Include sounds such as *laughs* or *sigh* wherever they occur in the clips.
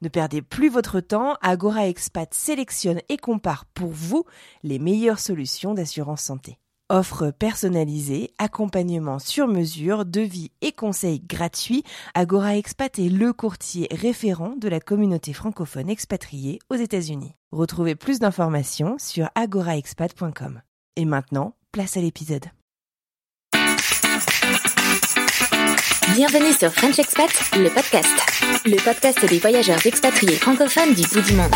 Ne perdez plus votre temps, Agora Expat sélectionne et compare pour vous les meilleures solutions d'assurance santé. Offre personnalisée, accompagnement sur mesure, devis et conseils gratuits, Agora Expat est le courtier référent de la communauté francophone expatriée aux États-Unis. Retrouvez plus d'informations sur agoraexpat.com. Et maintenant, place à l'épisode. Bienvenue sur French Expat, le podcast. Le podcast des voyageurs expatriés francophones du bout du monde.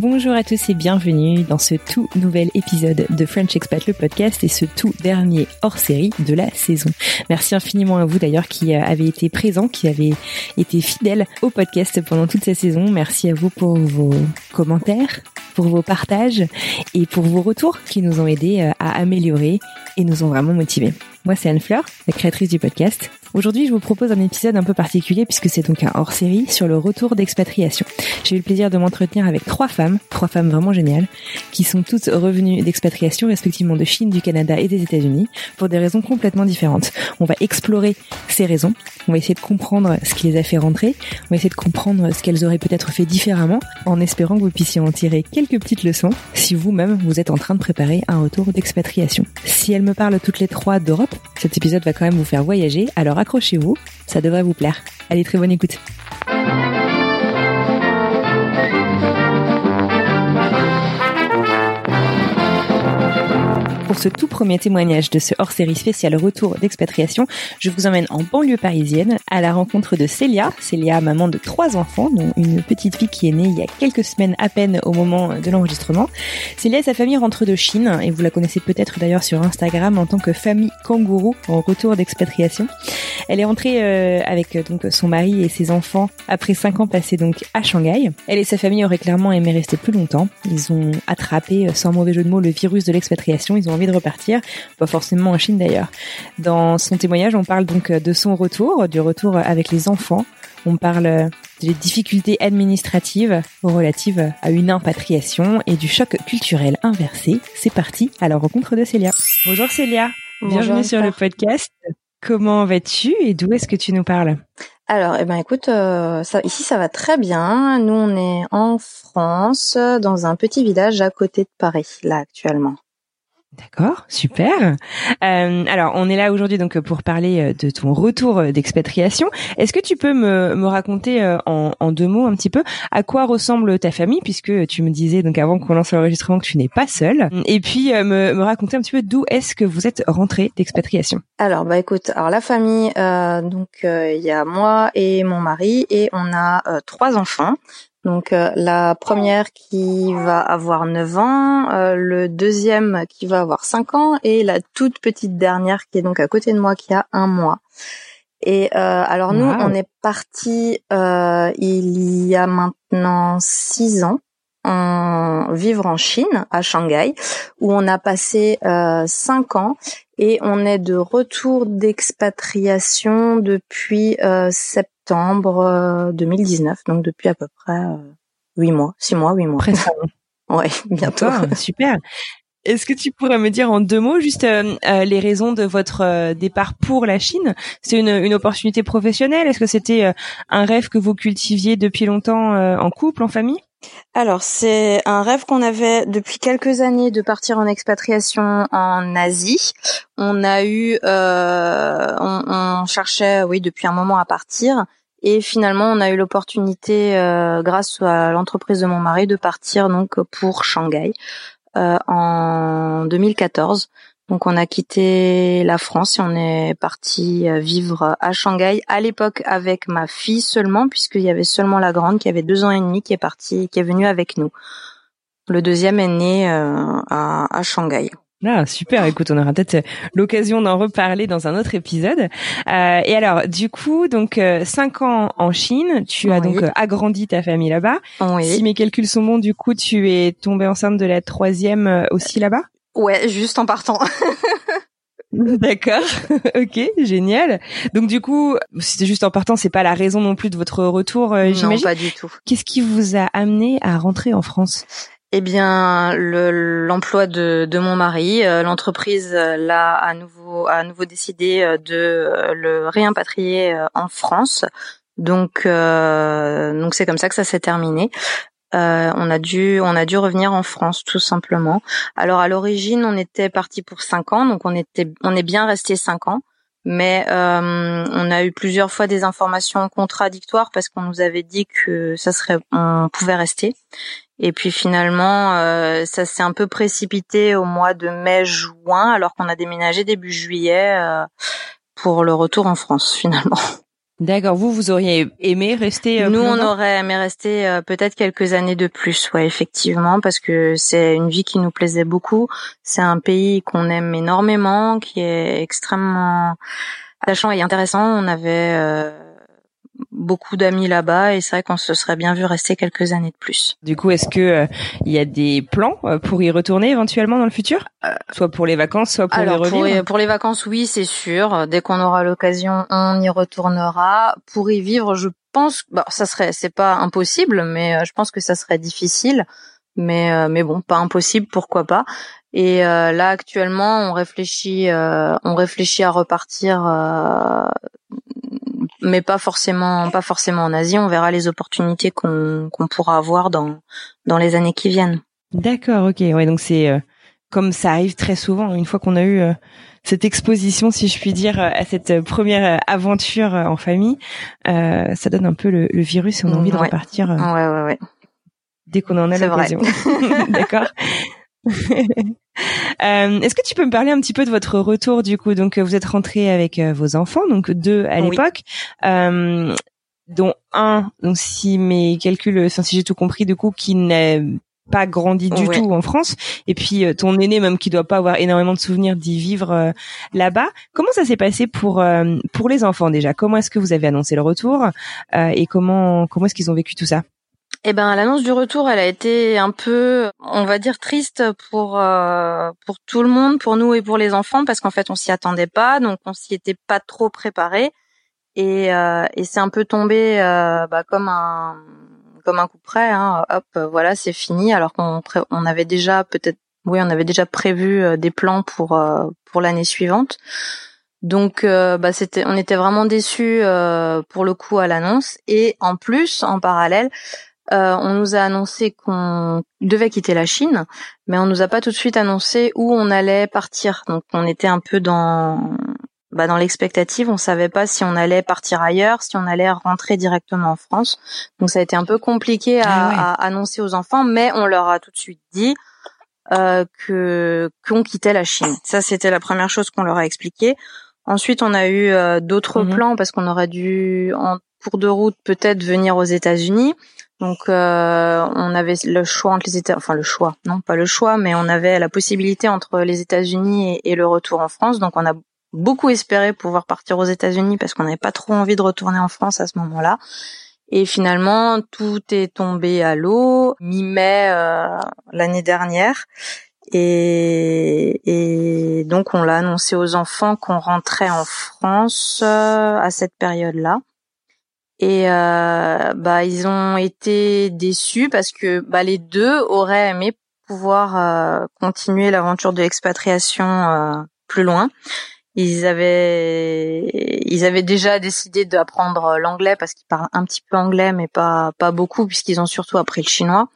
Bonjour à tous et bienvenue dans ce tout nouvel épisode de French Expat le podcast et ce tout dernier hors série de la saison. Merci infiniment à vous d'ailleurs qui euh, avez été présents, qui avez été fidèles au podcast pendant toute cette saison. Merci à vous pour vos commentaires, pour vos partages et pour vos retours qui nous ont aidés euh, à améliorer et nous ont vraiment motivés. Moi, c'est Anne Fleur, la créatrice du podcast. Aujourd'hui, je vous propose un épisode un peu particulier puisque c'est donc un hors-série sur le retour d'expatriation. J'ai eu le plaisir de m'entretenir avec trois femmes, trois femmes vraiment géniales, qui sont toutes revenues d'expatriation respectivement de Chine, du Canada et des États-Unis pour des raisons complètement différentes. On va explorer ces raisons, on va essayer de comprendre ce qui les a fait rentrer, on va essayer de comprendre ce qu'elles auraient peut-être fait différemment en espérant que vous puissiez en tirer quelques petites leçons si vous-même vous êtes en train de préparer un retour d'expatriation. Si elles me parlent toutes les trois d'Europe, cet épisode va quand même vous faire voyager, alors accrochez-vous, ça devrait vous plaire. Allez, très bonne écoute. Pour ce tout premier témoignage de ce hors-série spécial retour d'expatriation, je vous emmène en banlieue parisienne à la rencontre de Célia. Célia, maman de trois enfants, dont une petite fille qui est née il y a quelques semaines à peine au moment de l'enregistrement. Célia et sa famille rentrent de Chine et vous la connaissez peut-être d'ailleurs sur Instagram en tant que famille kangourou en retour d'expatriation. Elle est rentrée euh, avec euh, donc son mari et ses enfants après cinq ans passés donc à Shanghai. Elle et sa famille auraient clairement aimé rester plus longtemps. Ils ont attrapé, euh, sans mauvais jeu de mots, le virus de l'expatriation. Ils ont envie de repartir, pas forcément en Chine d'ailleurs. Dans son témoignage, on parle donc de son retour, du retour avec les enfants. On parle des difficultés administratives relatives à une impatriation et du choc culturel inversé. C'est parti à la rencontre de Célia. Bonjour Célia, Bonjour, bienvenue sur le podcast. Comment vas-tu et d'où est-ce que tu nous parles? Alors, eh ben, écoute, euh, ça, ici ça va très bien. Nous, on est en France, dans un petit village à côté de Paris, là actuellement. D'accord, super. Euh, alors, on est là aujourd'hui donc pour parler euh, de ton retour euh, d'expatriation. Est-ce que tu peux me, me raconter euh, en, en deux mots un petit peu à quoi ressemble ta famille, puisque tu me disais donc avant qu'on lance l'enregistrement que tu n'es pas seule, et puis me, me raconter un petit peu d'où est-ce que vous êtes rentré d'expatriation. Alors, bah écoute, alors la famille, euh, donc il y a moi et mon mari et on a trois enfants. Donc euh, la première qui va avoir 9 ans, euh, le deuxième qui va avoir 5 ans et la toute petite dernière qui est donc à côté de moi qui a un mois. Et euh, alors nous, Wow. on est parti euh, il y a maintenant 6 ans en vivre en Chine, à Shanghai, où on a passé euh, 5 ans et on est de retour d'expatriation depuis euh, septembre euh, 2019, donc depuis à peu près euh, 8 mois, 6 mois, 8 mois. Presque. *laughs* Ouais, bientôt. Super. Est-ce que tu pourrais me dire en deux mots juste euh, euh, les raisons de votre euh, départ pour la Chine? C'est une, une opportunité professionnelle? Est-ce que c'était euh, un rêve que vous cultiviez depuis longtemps euh, en couple, en famille? Alors, c'est un rêve qu'on avait depuis quelques années de partir en expatriation en Asie. On a eu, euh, on, cherchait, oui, depuis un moment à partir. Et finalement, on a eu l'opportunité, euh, grâce à l'entreprise de mon mari, de partir donc pour Shanghai euh, en 2014. Donc, on a quitté la France et on est parti euh, vivre à Shanghai. À l'époque, avec ma fille seulement, puisqu'il y avait seulement la grande qui avait deux ans et demi qui est partie, qui est venue avec nous. Le deuxième est né euh, à, à Shanghai. Ah super, écoute, on aura peut-être l'occasion d'en reparler dans un autre épisode. Euh, et alors, du coup, donc euh, cinq ans en Chine, tu as donc euh, agrandi ta famille là-bas. Oui. Si mes calculs sont bons, du coup, tu es tombée enceinte de la troisième euh, aussi là-bas? Ouais, juste en partant. *laughs* D'accord, *laughs* ok, génial. Donc du coup, c'était juste en partant, c'est pas la raison non plus de votre retour, euh, non, j'imagine. pas du tout. Qu'est-ce qui vous a amené à rentrer en France? Eh bien, le- l'emploi de, de mon mari, euh, l'entreprise euh, l'a à nouveau à nouveau décidé de le réimpatrier en France. Donc, euh, donc c'est comme ça que ça s'est terminé. Euh, on a dû on a dû revenir en France tout simplement. Alors à l'origine, on était parti pour cinq ans, donc on était on est bien resté cinq ans. Mais euh, on a eu plusieurs fois des informations contradictoires parce qu'on nous avait dit que ça serait on pouvait rester. Et puis finalement, euh, ça s'est un peu précipité au mois de mai-juin, alors qu'on a déménagé début juillet euh, pour le retour en France finalement. *laughs* D'accord, vous, vous auriez aimé rester euh, Nous, on aurait aimé rester euh, peut-être quelques années de plus, ouais, effectivement, parce que c'est une vie qui nous plaisait beaucoup. C'est un pays qu'on aime énormément, qui est extrêmement attachant et intéressant. On avait euh, beaucoup d'amis là-bas et c'est vrai qu'on se serait bien vu rester quelques années de plus. Du coup, est-ce que euh, il y a des plans euh, pour y retourner éventuellement dans le futur, soit pour les vacances, soit pour Euh, Alors y pour, revivre pour les vacances, oui, c'est sûr. Dès qu'on aura l'occasion, on y retournera. Pour y vivre, je pense, bah, ça serait, c'est pas impossible, mais euh, je pense que ça serait difficile. Mais euh, mais bon, pas impossible, pourquoi pas. Et euh, là actuellement, on réfléchit, euh, on réfléchit à repartir, euh, mais pas forcément, pas forcément en Asie. On verra les opportunités qu'on qu'on pourra avoir dans dans les années qui viennent. D'accord, ok. Ouais, donc c'est euh, comme ça arrive très souvent. Une fois qu'on a eu euh, cette exposition, si je puis dire, euh, à cette euh, première euh, aventure en famille, euh, ça donne un peu le, le virus et on a envie de repartir Ouais, ouais, ouais. dès qu'on en a l'occasion. *laughs* D'accord. *laughs* *laughs* Euh, Est-ce que tu peux me parler un petit peu de votre retour du coup? Donc euh, vous êtes rentré avec euh, vos enfants, donc deux à Oui. l'époque, euh, dont un, donc si mes calculs, enfin si j'ai tout compris, du coup qui n'est pas grandi du Ouais. tout en France, et puis euh, ton aîné même qui doit pas avoir énormément de souvenirs d'y vivre euh, là-bas. Comment ça s'est passé pour euh, pour les enfants déjà? Comment est-ce que vous avez annoncé le retour et comment comment est-ce qu'ils ont vécu tout ça? Eh ben, l'annonce du retour, elle a été un peu, on va dire, triste pour euh, pour tout le monde, pour nous et pour les enfants, parce qu'en fait, on s'y attendait pas, donc on s'y était pas trop préparé, et euh, et c'est un peu tombé euh, bah, comme un comme un coup près. Hein, hop, voilà, c'est fini. Alors qu'on on avait déjà peut-être, oui, on avait déjà prévu euh, des plans pour euh, pour l'année suivante. Donc, euh, bah, c'était, on était vraiment déçus euh, pour le coup à l'annonce, et en plus, en parallèle. Euh, on nous a annoncé qu'on devait quitter la Chine, mais on nous a pas tout de suite annoncé où on allait partir. Donc on était un peu dans bah, dans l'expectative. On savait pas si on allait partir ailleurs, si on allait rentrer directement en France. Donc ça a été un peu compliqué à, Ah ouais. à annoncer aux enfants, mais on leur a tout de suite dit euh, que qu'on quittait la Chine. Ça c'était la première chose qu'on leur a expliqué. Ensuite on a eu euh, d'autres Mhm. plans parce qu'on aurait dû en cours de route peut-être venir aux États-Unis. Donc euh, on avait le choix entre les États, enfin le choix, non pas le choix, mais on avait la possibilité entre les États-Unis et, le retour en France. Donc on a beaucoup espéré pouvoir partir aux États-Unis parce qu'on n'avait pas trop envie de retourner en France à ce moment-là. Et finalement tout est tombé à l'eau mi-mai euh, l'année dernière. Et, et donc on l'a annoncé aux enfants qu'on rentrait en France euh, à cette période-là. Et euh, bah ils ont été déçus parce que bah les deux auraient aimé pouvoir euh, continuer l'aventure de l'expatriation euh, plus loin. Ils avaient ils avaient déjà décidé d'apprendre l'anglais parce qu'ils parlent un petit peu anglais mais pas pas beaucoup puisqu'ils ont surtout appris le chinois.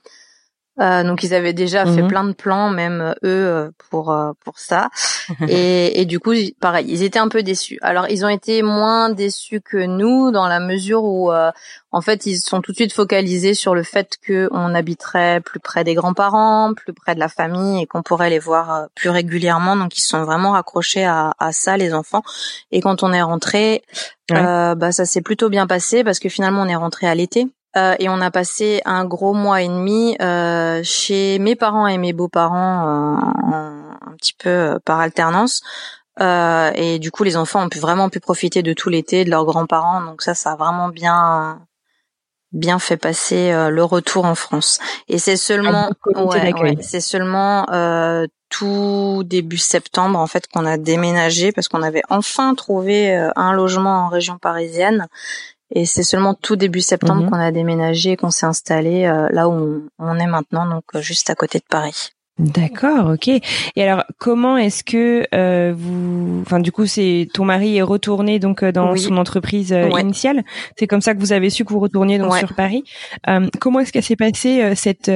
Euh, donc ils avaient déjà fait Mhm. plein de plans même euh, eux euh, pour euh, pour ça. *laughs* Et, et du coup pareil ils étaient un peu déçus. Alors ils ont été moins déçus que nous dans la mesure où euh, en fait ils sont tout de suite focalisés sur le fait que on habiterait plus près des grands-parents plus près de la famille et qu'on pourrait les voir plus régulièrement. Donc ils se sont vraiment raccrochés à, à ça les enfants. Et quand on est rentré Ouais. euh, bah ça s'est plutôt bien passé parce que finalement on est rentré à l'été Euh, et on a passé un gros mois et demi euh, chez mes parents et mes beaux-parents un petit peu par alternance. et du coup, les enfants ont pu vraiment pu profiter de tout l'été de leurs grands-parents. Donc ça, ça a vraiment bien bien fait passer le retour en France. Et c'est seulement, ouais, c'est seulement tout début septembre en fait qu'on a déménagé parce qu'on avait enfin trouvé un logement en région parisienne et c'est seulement tout début septembre mhm. qu'on a déménagé, qu'on s'est installé euh, là où on, est maintenant, donc euh, juste à côté de Paris. D'accord, ok. Et alors, comment est-ce que euh, vous, enfin, du coup, c'est ton mari est retourné donc dans son entreprise initiale. C'est comme ça que vous avez su que vous retourniez donc sur Paris. comment est-ce qu'elle s'est passée cette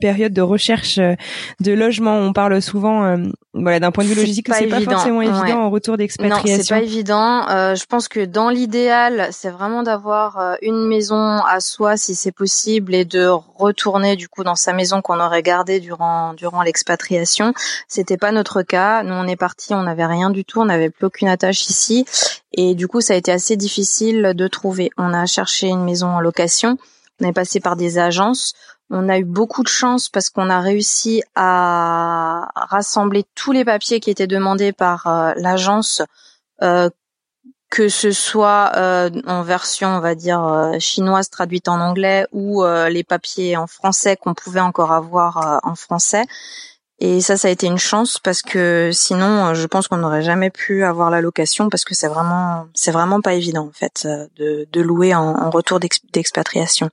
période de recherche euh, de logement? On parle souvent, euh, voilà, d'un point de vue logistique, c'est pas, forcément évident en retour d'expatriation. Non, c'est pas évident. Euh, je pense que dans l'idéal, c'est vraiment d'avoir une maison à soi si c'est possible et de retourner du coup dans sa maison qu'on aurait gardée durant durant l'expatriation. C'était pas notre cas. Nous, on est parti, on n'avait rien du tout, on n'avait plus aucune attache ici, et du coup, ça a été assez difficile de trouver. On a cherché une maison en location. On est passé par des agences. On a eu beaucoup de chance parce qu'on a réussi à rassembler tous les papiers qui étaient demandés par euh, l'agence, euh, que ce soit euh, en version, on va dire, chinoise traduite en anglais ou les papiers en français qu'on pouvait encore avoir en français. Et ça, ça a été une chance parce que sinon, je pense qu'on n'aurait jamais pu avoir la location parce que c'est vraiment, c'est vraiment pas évident en fait de, louer en retour d'expatriation.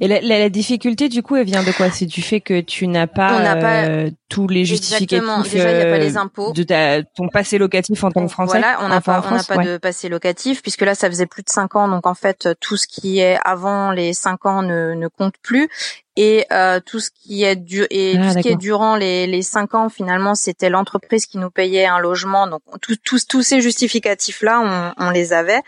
Et la, la, difficulté, du coup, elle vient de quoi? C'est du fait que tu n'as pas, euh, tous les justificatifs Déjà, il n'y a pas les euh, impôts. de ta, ton passé locatif en tant que Français. Voilà, on n'a pas, on pas de passé locatif puisque là, ça faisait plus de cinq ans. Donc en fait, tout ce qui est avant les cinq ans ne, ne compte plus. Et euh, tout ce qui est du et ah, tout ce qui est durant les les cinq ans, finalement, c'était l'entreprise qui nous payait un logement. Donc tous tous ces justificatifs là, on, on les avait.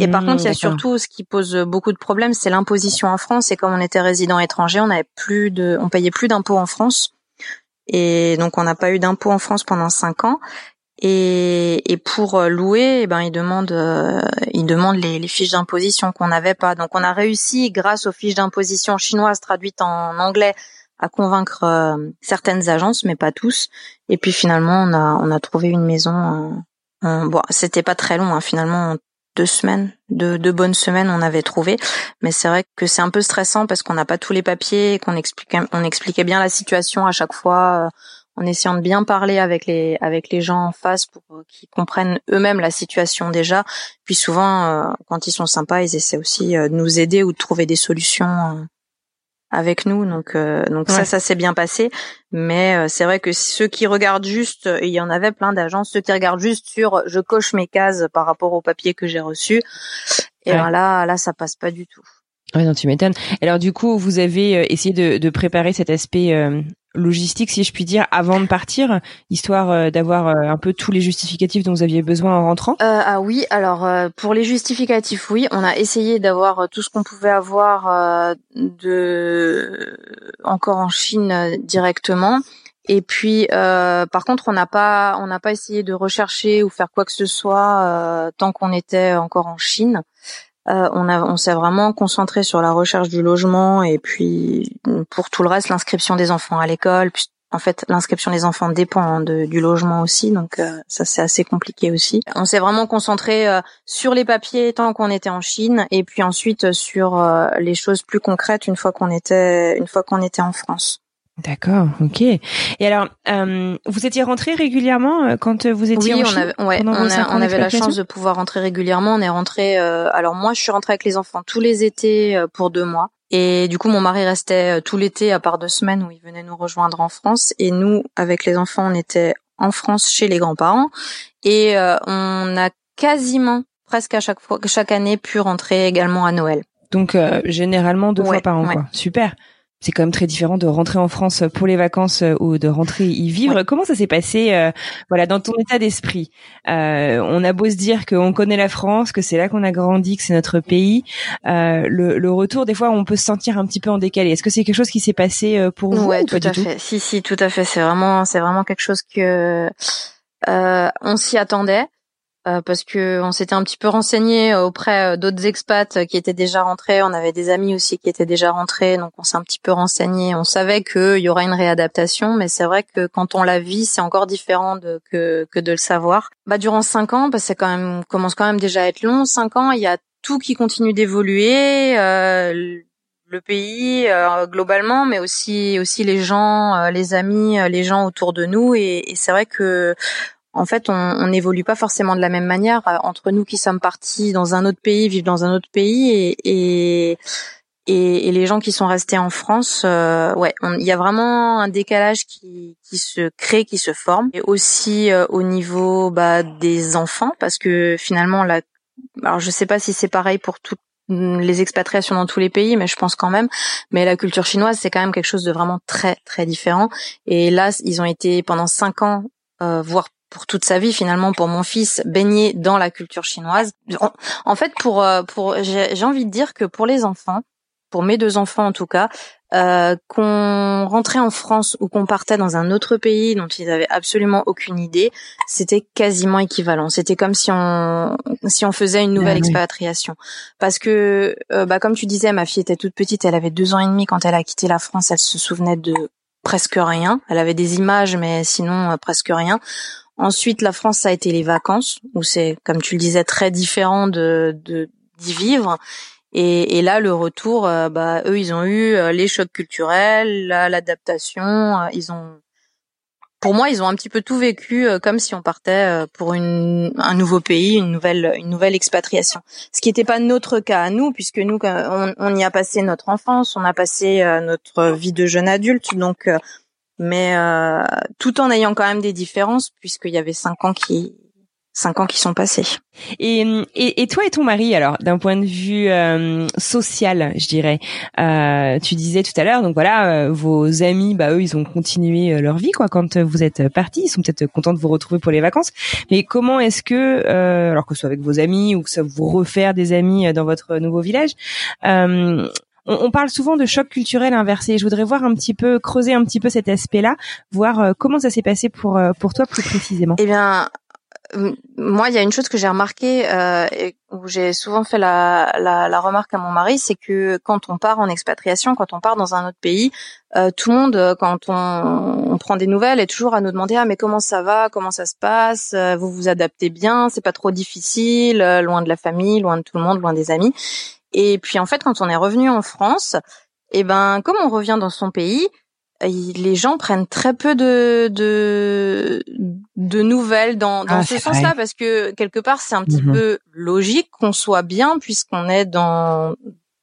Et par contre, il y a mmh, surtout ce qui pose beaucoup de problèmes, c'est l'imposition en France. Et comme on était résident étranger, on avait plus de, on payait plus d'impôts en France. Et donc, on n'a pas eu d'impôts en France pendant cinq ans. Et, et pour louer, eh ben, ils demandent, euh, ils demandent les, les fiches d'imposition qu'on n'avait pas. Donc, on a réussi, grâce aux fiches d'imposition chinoises traduites en anglais, à convaincre euh, certaines agences, mais pas tous. Et puis finalement, on a, on a trouvé une maison. Euh, bon, c'était pas très long, hein, finalement deux semaines, deux, bonnes semaines, on avait trouvé. Mais c'est vrai que c'est un peu stressant parce qu'on n'a pas tous les papiers et qu'on expliquait, on expliquait bien la situation à chaque fois euh, en essayant de bien parler avec les avec les gens en face pour euh, qu'ils comprennent eux-mêmes la situation déjà. Puis souvent, euh, quand ils sont sympas, ils essaient aussi de nous aider ou de trouver des solutions avec nous. Donc, euh, donc ça, ça s'est bien passé. Mais euh, c'est vrai que ceux qui regardent juste, il y en avait plein d'agences, ceux qui regardent juste sur je coche mes cases par rapport au papier que j'ai reçu. Et ben là, là, ça passe pas du tout. Ouais, non, tu m'étonnes. Alors du coup, vous avez euh, essayé de, de préparer cet aspect logistique, si je puis dire, avant de partir, histoire euh, d'avoir euh, un peu tous les justificatifs dont vous aviez besoin en rentrant? Euh, Ah oui, alors pour les justificatifs, oui, on a essayé d'avoir tout ce qu'on pouvait avoir de encore en Chine directement. Et puis, par contre, on n'a pas, on n'a pas essayé de rechercher ou faire quoi que ce soit tant qu'on était encore en Chine. Euh, on, a, on s'est vraiment concentré sur la recherche du logement et puis pour tout le reste, l'inscription des enfants à l'école. En fait, l'inscription des enfants dépend hein, du logement aussi, donc euh, ça c'est assez compliqué aussi. On s'est vraiment concentré euh, sur les papiers tant qu'on était en Chine, et puis ensuite sur les choses plus concrètes une fois qu'on était une fois qu'on était en France. D'accord, ok. Et alors, euh, vous étiez rentré régulièrement euh, quand vous étiez oui, en Chine on avait, on, avait la chance de pouvoir rentrer régulièrement. On est rentré. Euh, alors moi, je suis rentrée avec les enfants tous les étés pour deux mois. Et du coup, mon mari restait tout l'été, à part deux semaines où il venait nous rejoindre en France. Et nous, avec les enfants, on était en France chez les grands-parents. Et on a quasiment, presque à chaque fois, chaque année, pu rentrer également à Noël. Donc généralement deux fois par an, quoi. Super c'est quand même très différent de rentrer en France pour les vacances euh, ou de rentrer y vivre. Comment ça s'est passé, euh, voilà, dans ton état d'esprit? Euh, On a beau se dire qu'on connaît la France, que c'est là qu'on a grandi, que c'est notre pays. Euh, le, le, retour, des fois, on peut se sentir un petit peu en décalé. Est-ce que c'est quelque chose qui s'est passé euh, pour vous Ouais, tout à fait. Si, si, tout à fait. C'est vraiment, c'est vraiment quelque chose que on s'y attendait. Euh, parce que on s'était un petit peu renseigné auprès d'autres expats qui étaient déjà rentrés. On avait des amis aussi qui étaient déjà rentrés, donc on s'est un petit peu renseigné. On savait qu'il y aura une réadaptation, mais c'est vrai que quand on la vit, c'est encore différent de, que, que de le savoir. Bah durant cinq ans, bah, c'est quand même commence quand même déjà à être long. Cinq ans, il y a tout qui continue d'évoluer. Euh, le pays euh, globalement, mais aussi aussi les gens, euh, les amis, les gens autour de nous. Et, et c'est vrai que en fait, on n'évolue pas forcément de la même manière entre nous qui sommes partis dans un autre pays, vivre dans un autre pays, et, et et, les gens qui sont restés en France, euh, ouais, il y a vraiment un décalage qui, qui se crée, qui se forme, et aussi au niveau bah, des enfants, parce que finalement la alors je sais pas si c'est pareil pour toutes les expatriations dans tous les pays, mais je pense quand même. Mais la culture chinoise, c'est quand même quelque chose de vraiment très très différent. Et là, ils ont été pendant cinq ans, euh, voire pour toute sa vie finalement, pour mon fils, baigné dans la culture chinoise. En, fait, pour euh, pour j'ai envie de dire que pour les enfants, pour mes deux enfants en tout cas, euh, qu'on rentrait en France ou qu'on partait dans un autre pays dont ils avaient absolument aucune idée, c'était quasiment équivalent. C'était comme si on si on faisait une nouvelle ah expatriation. Parce que, euh, bah, comme tu disais, ma fille était toute petite, elle avait deux ans et demi quand elle a quitté la France, elle se souvenait de presque rien. Elle avait des images, mais sinon euh, presque rien. Ensuite, la France, ça a été les vacances, où c'est, comme tu le disais, très différent de d'y vivre. Et, et, là, le retour, euh, bah, eux, ils ont eu euh, les chocs culturels, l'adaptation. Euh, ils ont, pour moi, ils ont un petit peu tout vécu comme si on partait pour une, un nouveau pays, une nouvelle, une nouvelle expatriation. Ce qui n'était pas notre cas à nous, puisque nous, on, on, y a passé notre enfance, on a passé notre vie de jeune adulte, donc, mais tout en ayant quand même des différences, puisqu'il y avait cinq ans qui cinq ans qui sont passés. Et, et, et toi et ton mari, alors, d'un point de vue euh, social, je dirais, euh, tu disais tout à l'heure, donc voilà, euh, vos amis, bah eux, ils ont continué euh, leur vie, quoi, quand vous êtes partis, ils sont peut-être contents de vous retrouver pour les vacances. Mais comment est-ce que, alors que ce soit avec vos amis ou que ça vous refaire des amis dans votre nouveau village, on, on, parle souvent de choc culturel inversé. Je voudrais voir un petit peu, creuser un petit peu cet aspect-là, voir comment ça s'est passé pour pour toi plus précisément. Eh bien, moi, il y a une chose que j'ai remarqué euh, et où j'ai souvent fait la, la, la, remarque à mon mari, c'est que quand on part en expatriation, quand on part dans un autre pays, euh, tout le monde, quand on, on, prend des nouvelles, est toujours à nous demander ah mais comment ça va, comment ça se passe, euh, vous vous adaptez bien, c'est pas trop difficile, euh, loin de la famille, loin de tout le monde, loin des amis. Et puis en fait, quand on est revenu en France, et eh ben comme on revient dans son pays, les gens prennent très peu de de, de nouvelles dans, dans ah, ce sens-là parce que quelque part c'est un petit mhm. peu logique qu'on soit bien puisqu'on est dans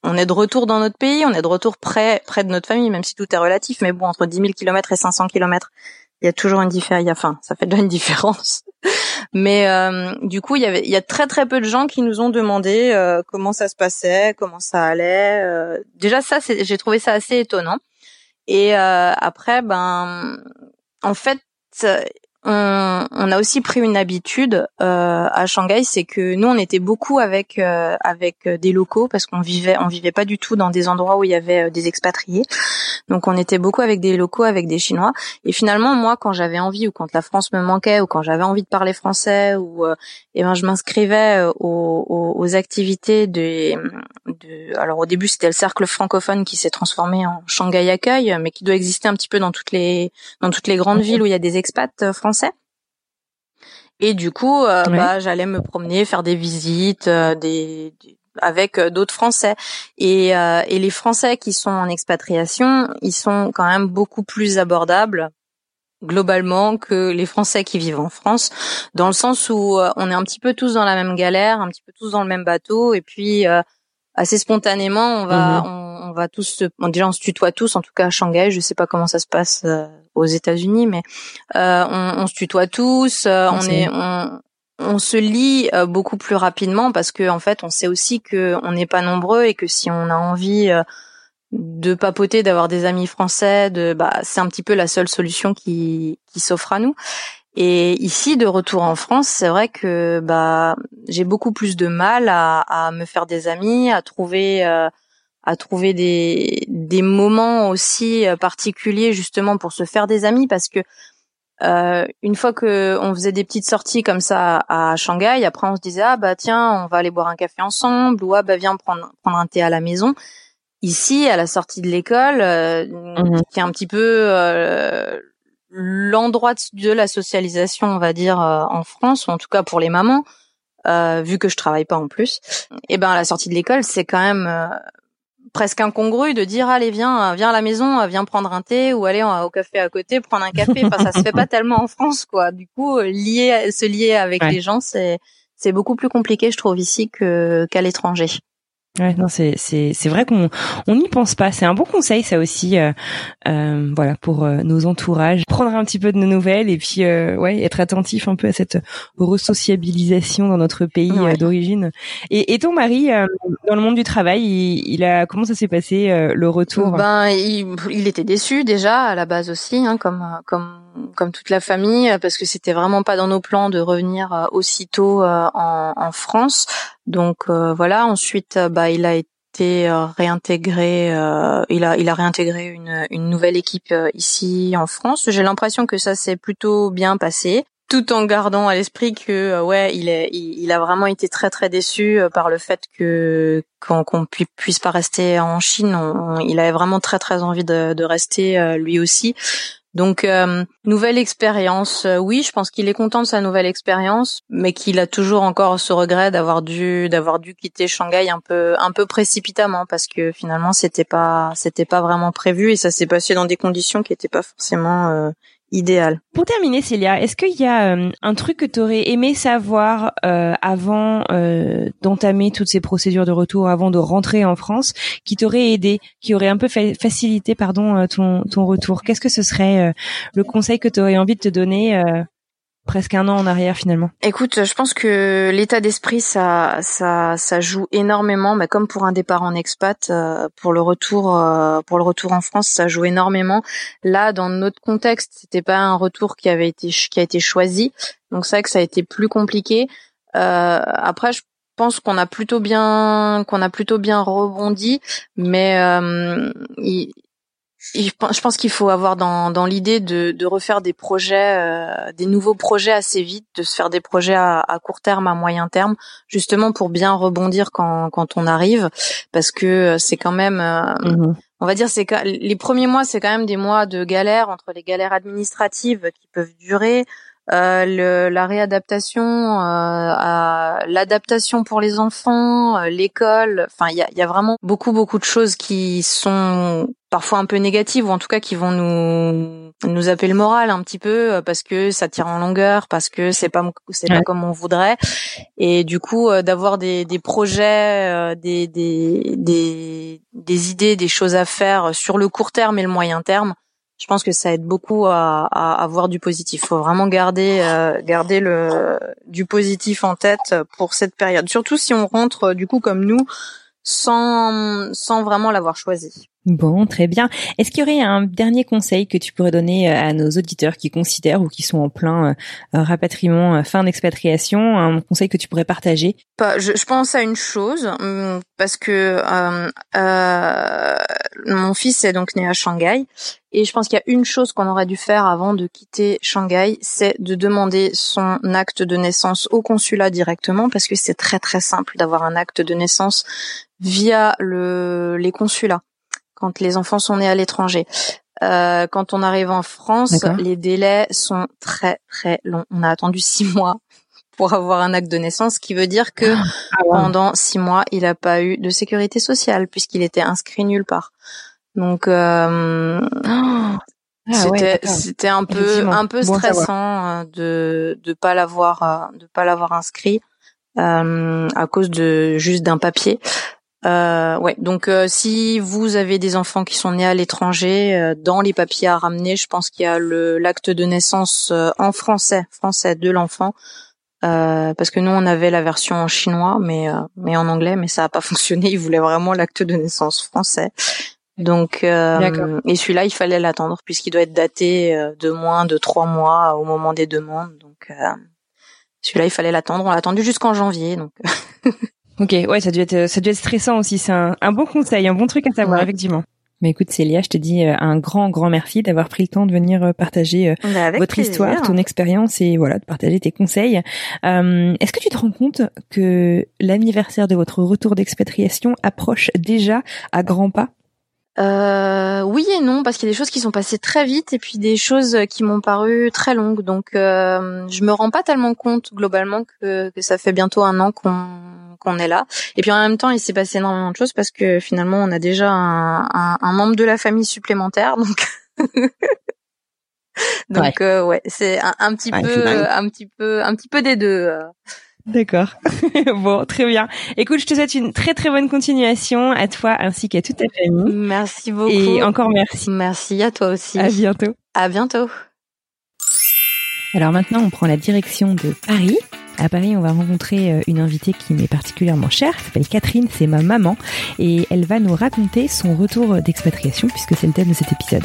on est de retour dans notre pays, on est de retour près près de notre famille même si tout est relatif. Mais bon entre 10 000 kilomètres et 500 kilomètres il y a toujours une différence enfin ça fait déjà une différence mais euh, du coup il y avait il y a très très peu de gens qui nous ont demandé euh, comment ça se passait comment ça allait euh, déjà ça j'ai trouvé ça assez étonnant. Et euh, après, ben, en fait, on, on, a aussi pris une habitude euh, à Shanghai, c'est que nous on était beaucoup avec euh, avec des locaux parce qu'on vivait on vivait pas du tout dans des endroits où il y avait euh, des expatriés. Donc on était beaucoup avec des locaux, avec des Chinois. Et finalement moi quand j'avais envie ou quand la France me manquait ou quand j'avais envie de parler français ou euh, eh ben je m'inscrivais aux, aux, aux, activités de, de alors au début c'était le cercle francophone qui s'est transformé en Shanghai accueil mais qui doit exister un petit peu dans toutes les dans toutes les grandes villes où il y a des expats français et du coup, euh, bah, j'allais me promener, faire des visites, euh, des, avec euh, d'autres Français. Et, et les Français qui sont en expatriation, ils sont quand même beaucoup plus abordables globalement que les Français qui vivent en France, dans le sens où on est un petit peu tous dans la même galère, un petit peu tous dans le même bateau, et puis assez spontanément, on va, mhm. on, va tous, se, déjà on se tutoie tous, en tout cas à Shanghai. Je sais pas comment ça se passe euh, aux États-Unis, mais euh, on, on, se tutoie tous. Euh, on est, on, on se lit beaucoup plus rapidement parce que en fait, on sait aussi que on n'est pas nombreux et que si on a envie de papoter, d'avoir des amis français, de, bah, c'est un petit peu la seule solution qui, qui s'offre à nous. Et ici, de retour en France, c'est vrai que bah j'ai beaucoup plus de mal à, à, me faire des amis, à trouver euh, à trouver des des moments aussi euh, particuliers justement pour se faire des amis parce que Euh, une fois que on faisait des petites sorties comme ça à Shanghai, après on se disait ah bah tiens on va aller boire un café ensemble ou ah bah viens prendre prendre un thé à la maison. Ici à la sortie de l'école, euh, mhm. qui est un petit peu euh, l'endroit de la socialisation on va dire en France ou en tout cas pour les mamans. vu que je travaille pas en plus, et eh ben à la sortie de l'école, c'est quand même presque incongru de dire allez viens viens à la maison viens prendre un thé ou aller au café à côté prendre un café. Enfin ça se fait pas *laughs* tellement en France quoi. Du coup lier se lier avec les gens c'est c'est beaucoup plus compliqué je trouve ici que qu'à l'étranger Ouais, non, c'est c'est c'est vrai qu'on on n'y pense pas. C'est un bon conseil, ça aussi, euh, euh, voilà, pour euh, nos entourages, prendre un petit peu de nos nouvelles et puis euh, ouais, être attentif un peu à cette resociabilisation dans notre pays d'origine. Et, et ton mari, dans le monde du travail, il, a comment ça s'est passé le retour? Ben, il, il était déçu déjà à la base aussi, hein, comme comme comme toute la famille, parce que c'était vraiment pas dans nos plans de revenir aussitôt en, en France. Donc voilà. Ensuite, bah il a été euh, réintégré, euh, il a il a réintégré une, une nouvelle équipe euh, ici en France. J'ai l'impression que ça s'est plutôt bien passé tout en gardant à l'esprit que ouais il est il, a vraiment été très très déçu par le fait que qu'on puisse pas rester en Chine il avait vraiment très très envie de, de rester lui aussi donc euh, nouvelle expérience, euh, oui, je pense qu'il est content de sa nouvelle expérience, mais qu'il a toujours encore ce regret d'avoir dû d'avoir quitter Shanghai un peu un peu précipitamment parce que finalement c'était pas c'était pas vraiment prévu et ça s'est passé dans des conditions qui étaient pas forcément euh, idéal. Pour terminer, Célia, est-ce qu'il y a euh, un truc que tu aurais aimé savoir euh, avant euh, d'entamer toutes ces procédures de retour, avant de rentrer en France, qui t'aurait aidé, qui aurait un peu facilité, pardon, ton, ton retour? Qu'est-ce que ce serait le conseil que tu aurais envie de te donner presque un an en arrière finalement Écoute, je pense que l'état d'esprit ça ça ça joue énormément, mais comme pour un départ en expat, euh, pour le retour euh, pour le retour en France, ça joue énormément. Là, dans notre contexte, c'était pas un retour qui avait été qui a été choisi, donc c'est vrai que ça a été plus compliqué. Euh, après, je pense qu'on a plutôt bien qu'on a plutôt bien rebondi, mais euh, il, je pense qu'il faut avoir dans, dans l'idée de, de, refaire des projets, euh, des nouveaux projets assez vite, de se faire des projets à, à, court terme, à moyen terme, justement pour bien rebondir quand, quand on arrive, parce que c'est quand même, euh, mhm. on va dire, c'est les premiers mois, c'est quand même des mois de galère entre les galères administratives qui peuvent durer, euh, le, la réadaptation, euh, à l'adaptation pour les enfants, euh, l'école. Enfin, il y a, y a, vraiment beaucoup beaucoup de choses qui sont parfois un peu négatives ou en tout cas qui vont nous nous appeler le moral un petit peu parce que ça tire en longueur, parce que c'est pas c'est pas comme on voudrait. Et du coup, d'avoir des, des projets, des, des des des idées, des choses à faire sur le court terme et le moyen terme je pense que ça aide beaucoup à, à avoir du positif. Faut vraiment garder euh, garder le du positif en tête pour cette période. Surtout si on rentre du coup comme nous sans vraiment l'avoir choisi. Bon, très bien. Est-ce qu'il y aurait un dernier conseil que tu pourrais donner euh, à nos auditeurs qui considèrent ou qui sont en plein euh, rapatriement, euh, fin d'expatriation, un conseil que tu pourrais partager? Bah, je, pense à une chose hum, parce que euh, mon fils est donc né à Shanghai et je pense qu'il y a une chose qu'on aurait dû faire avant de quitter Shanghai, c'est de demander son acte de naissance au consulat directement parce que c'est très très simple d'avoir un acte de naissance via le, les consulats quand les enfants sont nés à l'étranger. Euh, quand on arrive en France, les délais sont très très longs. On a attendu six *laughs* mois pour avoir un acte de naissance, ce qui veut dire que ah, ah pendant six mois, il n'a pas eu de sécurité sociale puisqu'il était inscrit nulle part. Donc euh, ah c'était c'était un peu un peu stressant euh, de de pas l'avoir euh, de pas l'avoir inscrit euh, à cause de juste d'un papier. Euh, ouais, donc euh, si vous avez des enfants qui sont nés à l'étranger, euh, dans les papiers à ramener, je pense qu'il y a le l'acte de naissance euh, en français, français de l'enfant, parce que nous on avait la version en chinois, mais mais en anglais, mais ça n'a pas *laughs* fonctionné. Ils voulaient vraiment l'acte de naissance français. Donc et celui-là, il fallait l'attendre puisqu'il doit être daté de moins de trois mois au moment des demandes. Donc celui-là, il fallait l'attendre. On l'a attendu jusqu'en janvier. Donc *laughs* Ok, ouais, ça doit être ça doit être stressant aussi. C'est un, un, bon conseil, un bon truc à savoir effectivement. Mais écoute Célia, je te dis un grand grand merci d'avoir pris le temps de venir partager bah, votre histoire, ton expérience et voilà de partager tes conseils. Est-ce que tu te rends compte que l'anniversaire de votre retour d'expatriation approche déjà à grands pas? Euh, oui et non parce qu'il y a des choses qui sont passées très vite et puis des choses qui m'ont paru très longues. Donc euh, je me rends pas tellement compte globalement que, que ça fait bientôt un an qu'on qu'on est là. Et puis en même temps il s'est passé énormément de choses parce que finalement on a déjà un, un, membre de la famille supplémentaire donc *laughs* donc ouais, euh, ouais c'est un, un, petit peu un petit peu un petit peu des deux euh. D'accord. *laughs* bon, très bien. Écoute, je te souhaite une très très bonne continuation à toi ainsi qu'à toute ta famille. Merci beaucoup. Et encore merci. Merci à toi aussi. À bientôt. À bientôt. Alors maintenant, on prend la direction de Paris à Paris, on va rencontrer euh, une invitée qui m'est particulièrement chère, qui s'appelle Catherine, c'est ma maman, et elle va nous raconter son retour d'expatriation, puisque c'est le thème de cet épisode.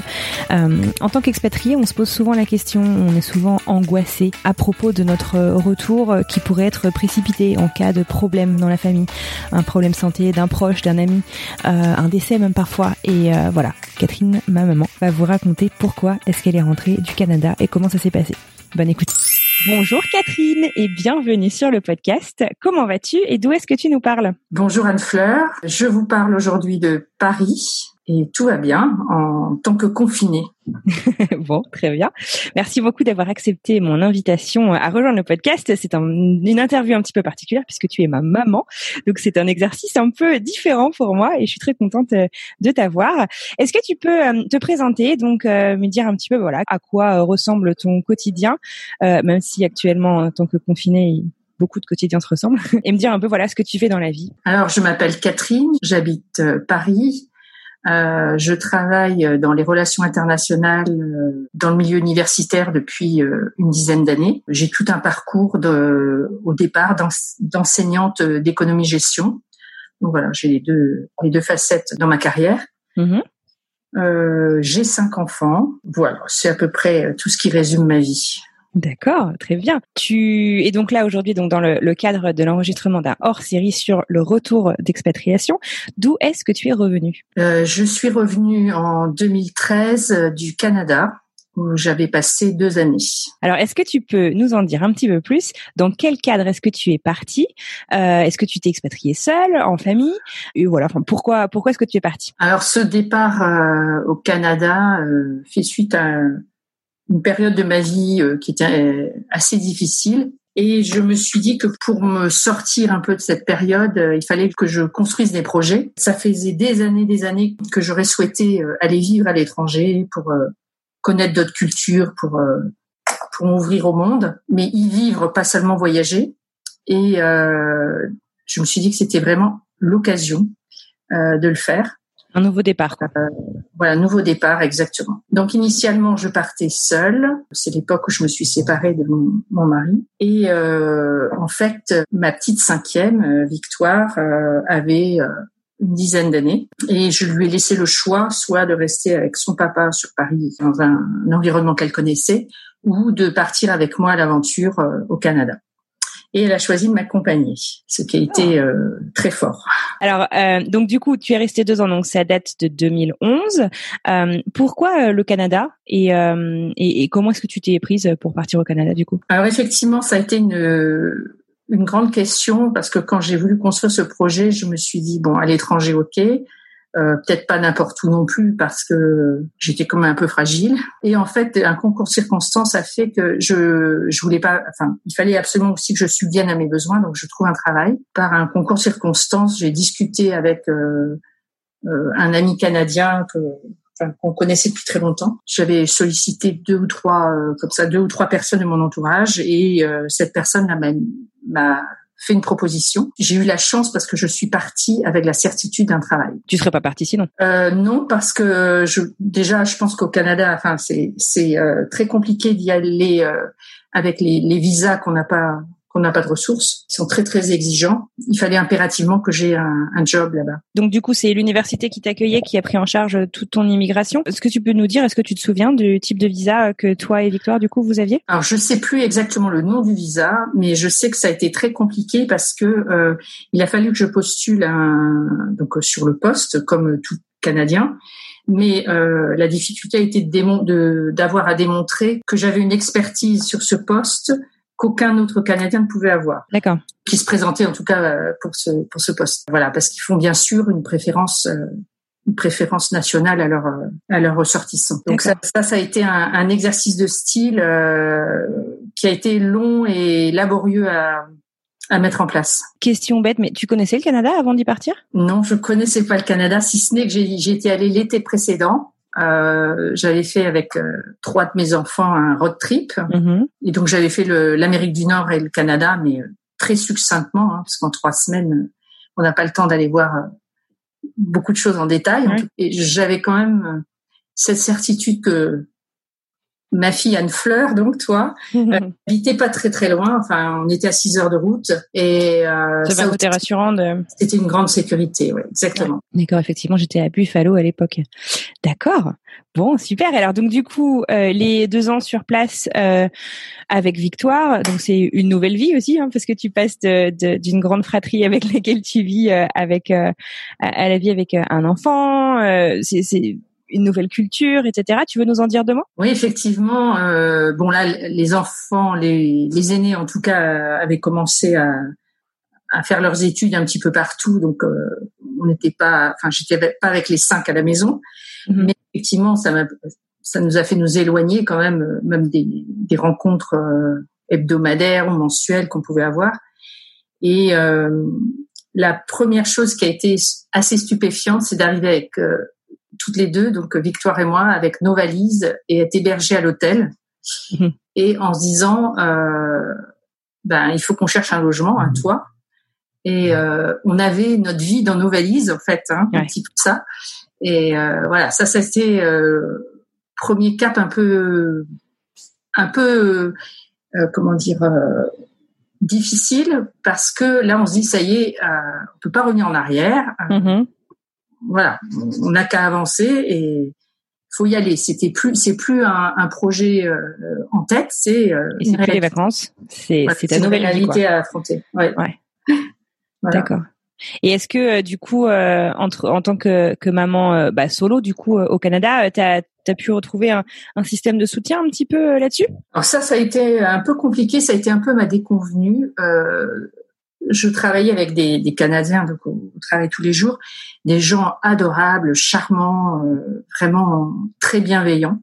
Euh, en tant qu'expatrié, on se pose souvent la question, on est souvent angoissé à propos de notre retour euh, qui pourrait être précipité en cas de problème dans la famille, un problème santé d'un proche, d'un ami, euh, un décès même parfois. Et euh, voilà, Catherine, ma maman, va vous raconter pourquoi est-ce qu'elle est rentrée du Canada et comment ça s'est passé. Bonne écoute. Bonjour Catherine et bienvenue sur le podcast. Comment vas-tu et d'où est-ce que tu nous parles? Bonjour Anne-Fleur, je vous parle aujourd'hui de Paris et tout va bien en tant que confiné. *laughs* bon, très bien. Merci beaucoup d'avoir accepté mon invitation à rejoindre le podcast. C'est une interview un petit peu particulière puisque tu es ma maman. Donc c'est un exercice un peu différent pour moi et je suis très contente euh, de t'avoir. Est-ce que tu peux euh, te présenter, donc euh, me dire un petit peu voilà à quoi ressemble ton quotidien, même si actuellement en tant que confiné beaucoup de quotidiens se ressemblent, *laughs* et me dire un peu voilà ce que tu fais dans la vie? Alors je m'appelle Catherine, j'habite Paris euh, je travaille dans les relations internationales euh, dans le milieu universitaire depuis euh, une dizaine d'années. J'ai tout un parcours de, au départ d'enseignante d'économie-gestion. Donc voilà, j'ai les deux, les deux facettes dans ma carrière. Mm-hmm. Euh, j'ai cinq enfants. Voilà, c'est à peu près tout ce qui résume ma vie. D'accord, très bien. Tu es donc là aujourd'hui donc dans le, cadre de l'enregistrement d'un hors-série sur le retour d'expatriation. D'où est-ce que tu es revenu euh, Je suis revenu en 2013 euh, du Canada où j'avais passé deux années. Alors, est-ce que tu peux nous en dire un petit peu plus? Dans quel cadre est-ce que tu es parti euh, Est-ce que tu t'es expatrié seul, en famille? Et voilà. Enfin, pourquoi pourquoi est-ce que tu es parti Alors, ce départ au Canada fait suite à une période de ma vie euh, qui était euh, assez difficile. Et je me suis dit que pour me sortir un peu de cette période, euh, il fallait que je construise des projets. Ça faisait des années, des années que j'aurais souhaité aller vivre à l'étranger pour connaître d'autres cultures, pour pour m'ouvrir au monde, mais y vivre, pas seulement voyager. Et je me suis dit que c'était vraiment l'occasion de le faire. Un nouveau départ. Euh, voilà, nouveau départ, exactement. Donc initialement, je partais seule. C'est l'époque où je me suis séparée de mon, mari. Et euh, en fait, ma petite cinquième, euh, Victoire, euh, avait une dizaine d'années. Et je lui ai laissé le choix, soit de rester avec son papa sur Paris, dans un, un environnement qu'elle connaissait, ou de partir avec moi à l'aventure au Canada et elle a choisi de m'accompagner, ce qui a été ah. euh, très fort. Alors, euh, donc du coup, tu es resté deux ans, donc ça date de 2011. Euh, pourquoi euh, le Canada et, euh, et, et comment est-ce que tu t'es prise pour partir au Canada du coup? Alors effectivement, ça a été une une grande question parce que quand j'ai voulu construire ce projet, je me suis dit bon, à l'étranger, ok. Euh, peut-être pas n'importe où non plus parce que j'étais comme un peu fragile. Et en fait, un concours de circonstances a fait que je je voulais pas. Enfin, il fallait absolument aussi que je subvienne à mes besoins, donc je trouve un travail. Par un concours de circonstances, j'ai discuté avec euh, euh, un ami canadien que enfin, qu'on connaissait depuis très longtemps. J'avais sollicité deux ou trois comme ça deux ou trois personnes de mon entourage et cette personne m'a fait une proposition. J'ai eu la chance parce que je suis partie avec la certitude d'un travail. Tu serais pas partie sinon? Euh, Non, parce que je, déjà, je pense qu'au Canada, enfin, c'est c'est euh, très compliqué d'y aller euh, avec les, les visas qu'on n'a pas qu'on n'a pas de ressources. Ils sont très très exigeants. Il fallait impérativement que j'ai un, un, job là-bas. Donc du coup, c'est l'université qui t'accueillait qui a pris en charge toute ton immigration. Est-ce que tu peux nous dire, est-ce que tu te souviens du type de visa que toi et Victoire du coup vous aviez? Alors je sais plus exactement le nom du visa, mais je sais que ça a été très compliqué parce que euh, il a fallu que je postule un, donc sur le poste comme tout Canadien mais euh, la difficulté a été de d'avoir à démontrer que j'avais une expertise sur ce poste qu'aucun autre Canadien ne pouvait avoir. D'accord. Qui se présentait en tout cas euh, pour ce pour ce poste. Voilà, parce qu'ils font bien sûr une préférence euh, une préférence nationale à leur à leurs ressortissants. Donc ça, ça, ça a été un, un exercice de style euh, qui a été long et laborieux à à mettre en place. Question bête, mais tu connaissais le Canada avant d'y partir? Non, je connaissais pas le Canada, si ce n'est que j'ai été allée l'été précédent. Euh, j'avais fait avec euh, trois de mes enfants un road trip, mm-hmm. et donc j'avais fait l'Amérique du Nord et le Canada, mais euh, très succinctement, hein, parce qu'en trois semaines, on n'a pas le temps d'aller voir beaucoup de choses en détail. Et j'avais quand même cette certitude que ma fille Anne Fleur, donc toi, *laughs* euh, habitait pas très très loin. Enfin, on était à 6 heures de route et euh, ça côté rassurant. De... C'était une grande sécurité, oui, exactement. D'accord, effectivement, j'étais à Buffalo à l'époque. D'accord. Bon, super. Alors donc du coup, euh, les deux ans sur place euh, avec Victoire, donc c'est une nouvelle vie aussi, hein, parce que tu passes d'une de, grande fratrie avec *laughs* laquelle tu vis euh, avec à, à, la vie avec un enfant. c'est une nouvelle culture, etc. Tu veux nous en dire deux mots? Oui, effectivement. Euh, bon là, les enfants, les, les, aînés en tout cas, avaient commencé à, à faire leurs études un petit peu partout, donc euh, on n'était pas, enfin j'étais pas avec les cinq à la maison, mhm. mais effectivement ça m'a, ça nous a fait nous éloigner quand même, euh, même des, des rencontres euh, hebdomadaires ou mensuelles qu'on pouvait avoir. Et euh, la première chose qui a été assez stupéfiante, c'est d'arriver avec toutes les deux, donc Victoire et moi, avec nos valises et être hébergés à l'hôtel. Mhm. Et en se disant, euh, ben il faut qu'on cherche un logement, un toit. Et euh, on avait notre vie dans nos valises en fait, hein, un petit peu ça. Et euh, voilà, ça, ça c'était euh, premier cap un peu, un peu, comment dire, difficile parce que là on se dit ça y est, on peut pas revenir en arrière. Mhm voilà, on n'a qu'à avancer et faut y aller. C'était plus, c'est plus un, un projet euh, en tête, c'est euh, c'est plus les vacances, c'est c'est ta nouvelle réalité à affronter. Ouais. ouais. *laughs* D'accord. Et est-ce que euh, du coup, euh, entre en tant que, que maman bah, solo, du coup au Canada, tu as, as, pu retrouver un, un, système de soutien un petit peu là-dessus? Alors ça, ça a été un peu compliqué, ça a été un peu ma déconvenue. Euh, je travaillais avec des, des, Canadiens, donc on travaille tous les jours, des gens adorables, charmants, euh, vraiment très bienveillants.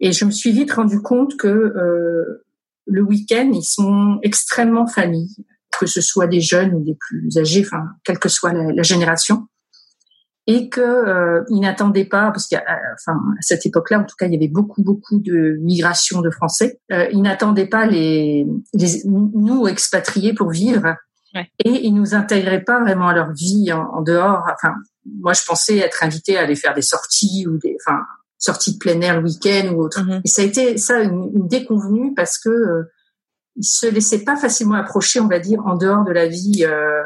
Et je me suis vite rendu compte que euh, le week-end, ils sont extrêmement famille, que ce soit des jeunes ou des plus âgés, enfin, quelle que soit la, la génération, et que euh, ils n'attendaient pas, parce qu'à enfin, à cette époque-là, en tout cas, il y avait beaucoup, beaucoup de migration de Français. Euh, ils n'attendaient pas les, les nous expatriés pour vivre et ils nous intégraient pas vraiment à leur vie en, dehors. Enfin, moi, je pensais être invitée à aller faire des sorties ou des, enfin, sorties de plein air le week-end ou autre. Mm-hmm. Et ça a été ça une, déconvenue parce que euh, ils se laissaient pas facilement approcher, on va dire, en dehors de la vie euh,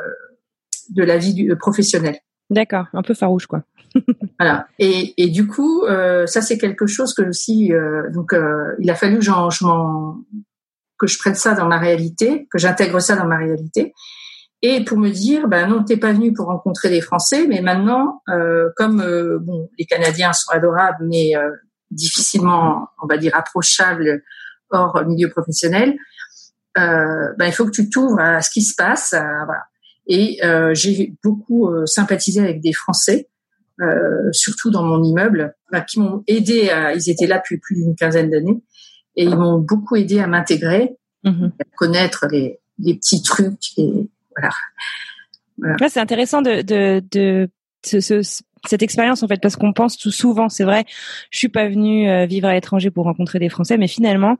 de la vie du, euh, professionnelle. D'accord, un peu farouche, quoi. *laughs* voilà. Et, et du coup, euh, ça c'est quelque chose que aussi, euh, donc, euh, il a fallu que je m'en que je prenne ça dans ma réalité, que j'intègre ça dans ma réalité, et pour me dire, ben non, t'es pas venu pour rencontrer des Français, mais maintenant, euh, comme euh, bon, les Canadiens sont adorables, mais euh, difficilement, on va dire, approchables hors milieu professionnel, ben il faut que tu t'ouvres à ce qui se passe. Et j'ai beaucoup sympathisé avec des Français. surtout dans mon immeuble, ben, qui m'ont aidé. Ils étaient là depuis plus d'une quinzaine d'années, et ils m'ont beaucoup aidé à m'intégrer, mm-hmm. à connaître les, les petits trucs. Et voilà. voilà. c'est intéressant de, de, de ce, ce, cette expérience en fait parce qu'on pense tout souvent, c'est vrai, je suis pas venue euh, vivre à l'étranger pour rencontrer des Français, mais finalement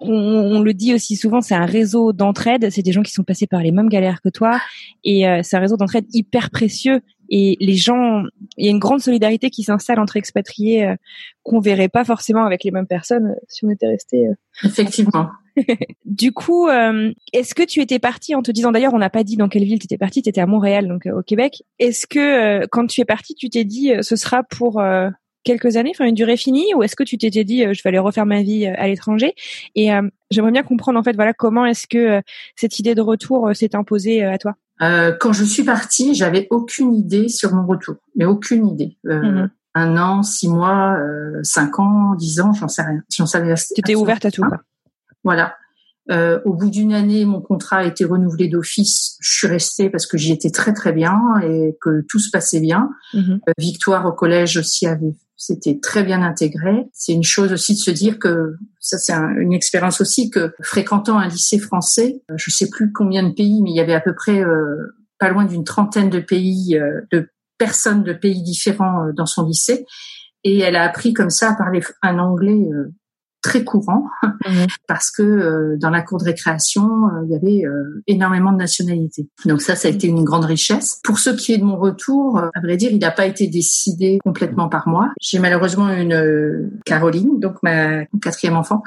on, on, le dit aussi souvent, c'est un réseau d'entraide. C'est des gens qui sont passés par les mêmes galères que toi, et euh, c'est un réseau d'entraide hyper précieux et les gens, il y a une grande solidarité qui s'installe entre expatriés euh, qu'on verrait pas forcément avec les mêmes personnes euh, si on était resté. Euh. Effectivement. *laughs* du coup, est-ce que tu étais partie en te disant d'ailleurs, on n'a pas dit dans quelle ville tu étais partie, tu étais à Montréal, donc au Québec. Est-ce que quand tu es partie, tu t'es dit ce sera pour quelques années, enfin une durée finie, ou est-ce que tu t'étais dit je vais aller refaire ma vie à l'étranger? Et j'aimerais bien comprendre en fait, voilà, comment est-ce que cette idée de retour s'est imposée à toi? Euh, quand je suis partie, j'avais aucune idée sur mon retour, mais aucune idée. Euh, mhm. un an, six mois, euh, cinq ans, dix ans, j'en sais rien. J'en savais. Tu étais ouverte à tout. Quoi. Voilà. Euh, au bout d'une année, mon contrat a été renouvelé d'office. Je suis restée parce que j'y étais très très bien et que tout se passait bien. Mhm. Victoire au collège aussi avait, c'était très bien intégré. C'est une chose aussi de se dire que ça c'est un- une expérience aussi que fréquentant un lycée français, euh, je sais plus combien de pays, mais il y avait à peu près euh, pas loin d'une trentaine de pays, euh, de personnes de pays différents dans son lycée, et elle a appris comme ça à parler un anglais très courant Mhm. parce que euh, dans la cour de récréation, euh, il y avait euh, énormément de nationalités. Donc ça, ça a été une grande richesse. Pour ce qui est de mon retour, euh, à vrai dire, il n'a pas été décidé complètement par moi. J'ai malheureusement une euh, Caroline, donc ma quatrième enfant,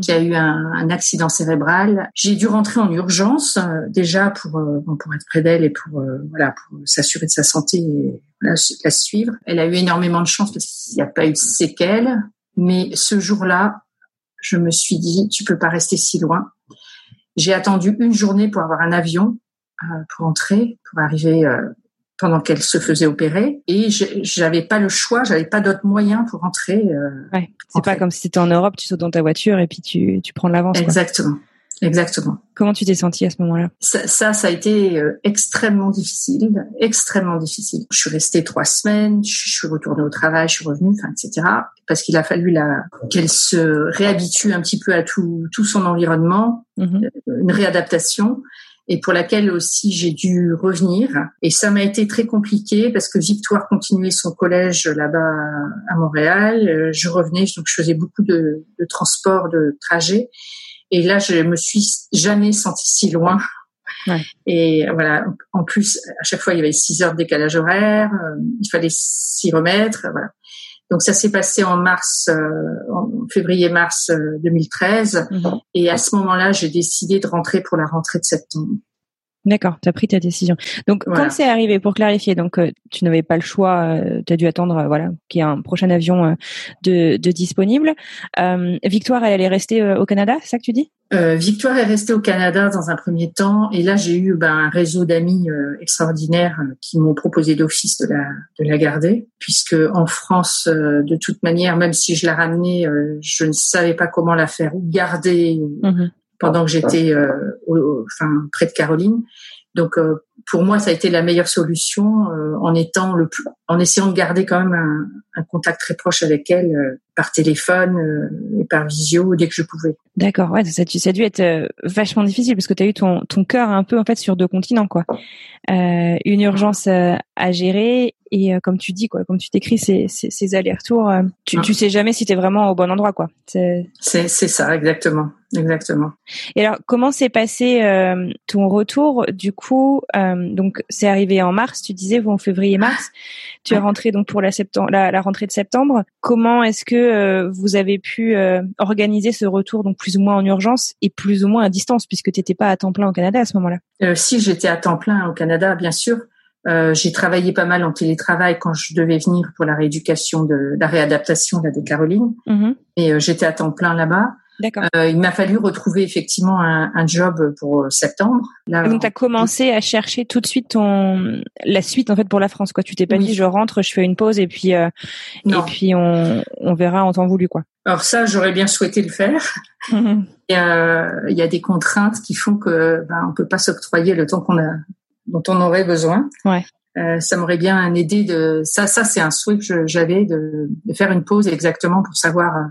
qui a eu un, un accident cérébral. J'ai dû rentrer en urgence euh, déjà pour euh, bon, pour être près d'elle et pour euh, voilà pour s'assurer de sa santé et voilà, la suivre. Elle a eu énormément de chance parce qu'il n'y a pas eu de séquelles. Mais ce jour-là, je me suis dit, tu peux pas rester si loin. J'ai attendu une journée pour avoir un avion euh, pour entrer, pour arriver euh, pendant qu'elle se faisait opérer, et je- j'avais pas le choix, j'avais pas d'autre moyen pour entrer. euh, Ouais. C'est pas comme si t'étais en Europe, tu sautes dans ta voiture et puis tu, tu prends l'avance. quoi. Exactement. Comment tu t'es sentie à ce moment-là? Ça, ça, ça a été euh, extrêmement difficile, extrêmement difficile. Je suis restée trois semaines, je suis retournée au travail, je suis revenue, enfin, etc. Parce qu'il a fallu la qu'elle se réhabitue un petit peu à tout tout son environnement. Mhm. une réadaptation et pour laquelle aussi j'ai dû revenir. Et ça m'a été très compliqué parce que Victoire continuait son collège là-bas à Montréal. Euh, Je revenais, donc je faisais beaucoup de, de transport, de trajet. Et là, je me suis jamais sentie si loin. Ouais. Et voilà. En plus, à chaque fois, il y avait six heures de décalage horaire. euh, Il fallait s'y remettre. Voilà. Donc ça s'est passé en mars, euh, en février-mars euh, 2013. Mhm. Et à ce moment-là, j'ai décidé de rentrer pour la rentrée de septembre. D'accord, tu as pris ta décision. Donc Voilà. quand c'est arrivé, pour clarifier, donc euh, tu n'avais pas le choix, tu as dû attendre, euh, voilà, qu'il y ait un prochain avion euh, de, de disponible. Euh, Victoire, elle allait rester euh, au Canada, c'est ça que tu dis? Euh, Victoire est restée au Canada dans un premier temps, et là j'ai eu ben, un réseau d'amis euh, extraordinaires euh, qui m'ont proposé d'office de la de la garder, puisque en France, euh, de toute manière, même si je la ramenais, euh, je ne savais pas comment la faire garder pendant que j'étais euh, au- au- enfin près de Caroline. Donc euh, pour moi, ça a été la meilleure solution euh, en étant le plus, en essayant de garder quand même un, un contact très proche avec elle euh, par téléphone euh, et par visio dès que je pouvais. D'accord, ouais, ça, ça a dû être euh, vachement difficile parce que tu as eu ton, ton cœur un peu en fait sur deux continents, quoi. Euh, une urgence euh, à gérer et euh, comme tu dis, quoi, comme tu t'écris ces, ces, ces allers-retours, euh, tu, Ah. tu sais jamais si tu es vraiment au bon endroit, quoi. C'est- ça exactement, exactement. Et alors, comment s'est passé euh, ton retour Du coup, euh, donc c'est arrivé en mars. Tu disais bon février-mars. Tu es rentré donc pour la, septembre, la, la rentrée de septembre. Comment est-ce que euh, vous avez pu euh, organiser ce retour donc plus ou moins en urgence et plus ou moins à distance puisque tu n'étais pas à temps plein au Canada à ce moment-là? Euh, si j'étais à temps plein au Canada, bien sûr, euh, j'ai travaillé pas mal en télétravail quand je devais venir pour la rééducation de la réadaptation là, de Caroline. Et euh, j'étais à temps plein là-bas. D'accord. Euh, il m'a fallu retrouver effectivement un, un job pour euh, septembre. Là, donc tu as commencé à chercher tout de suite ton la suite en fait pour la France quoi. Tu t'es pas Oui. dit je rentre, je fais une pause et puis euh, et puis on on verra en temps voulu quoi. Alors ça, j'aurais bien souhaité le faire. Et, euh, il y a des contraintes qui font que ben, on peut pas s'octroyer le temps qu'on a, dont on aurait besoin. Ouais. Euh, ça m'aurait bien aidé de ça. Ça, c'est un souhait que j'avais de, de faire une pause exactement pour savoir euh,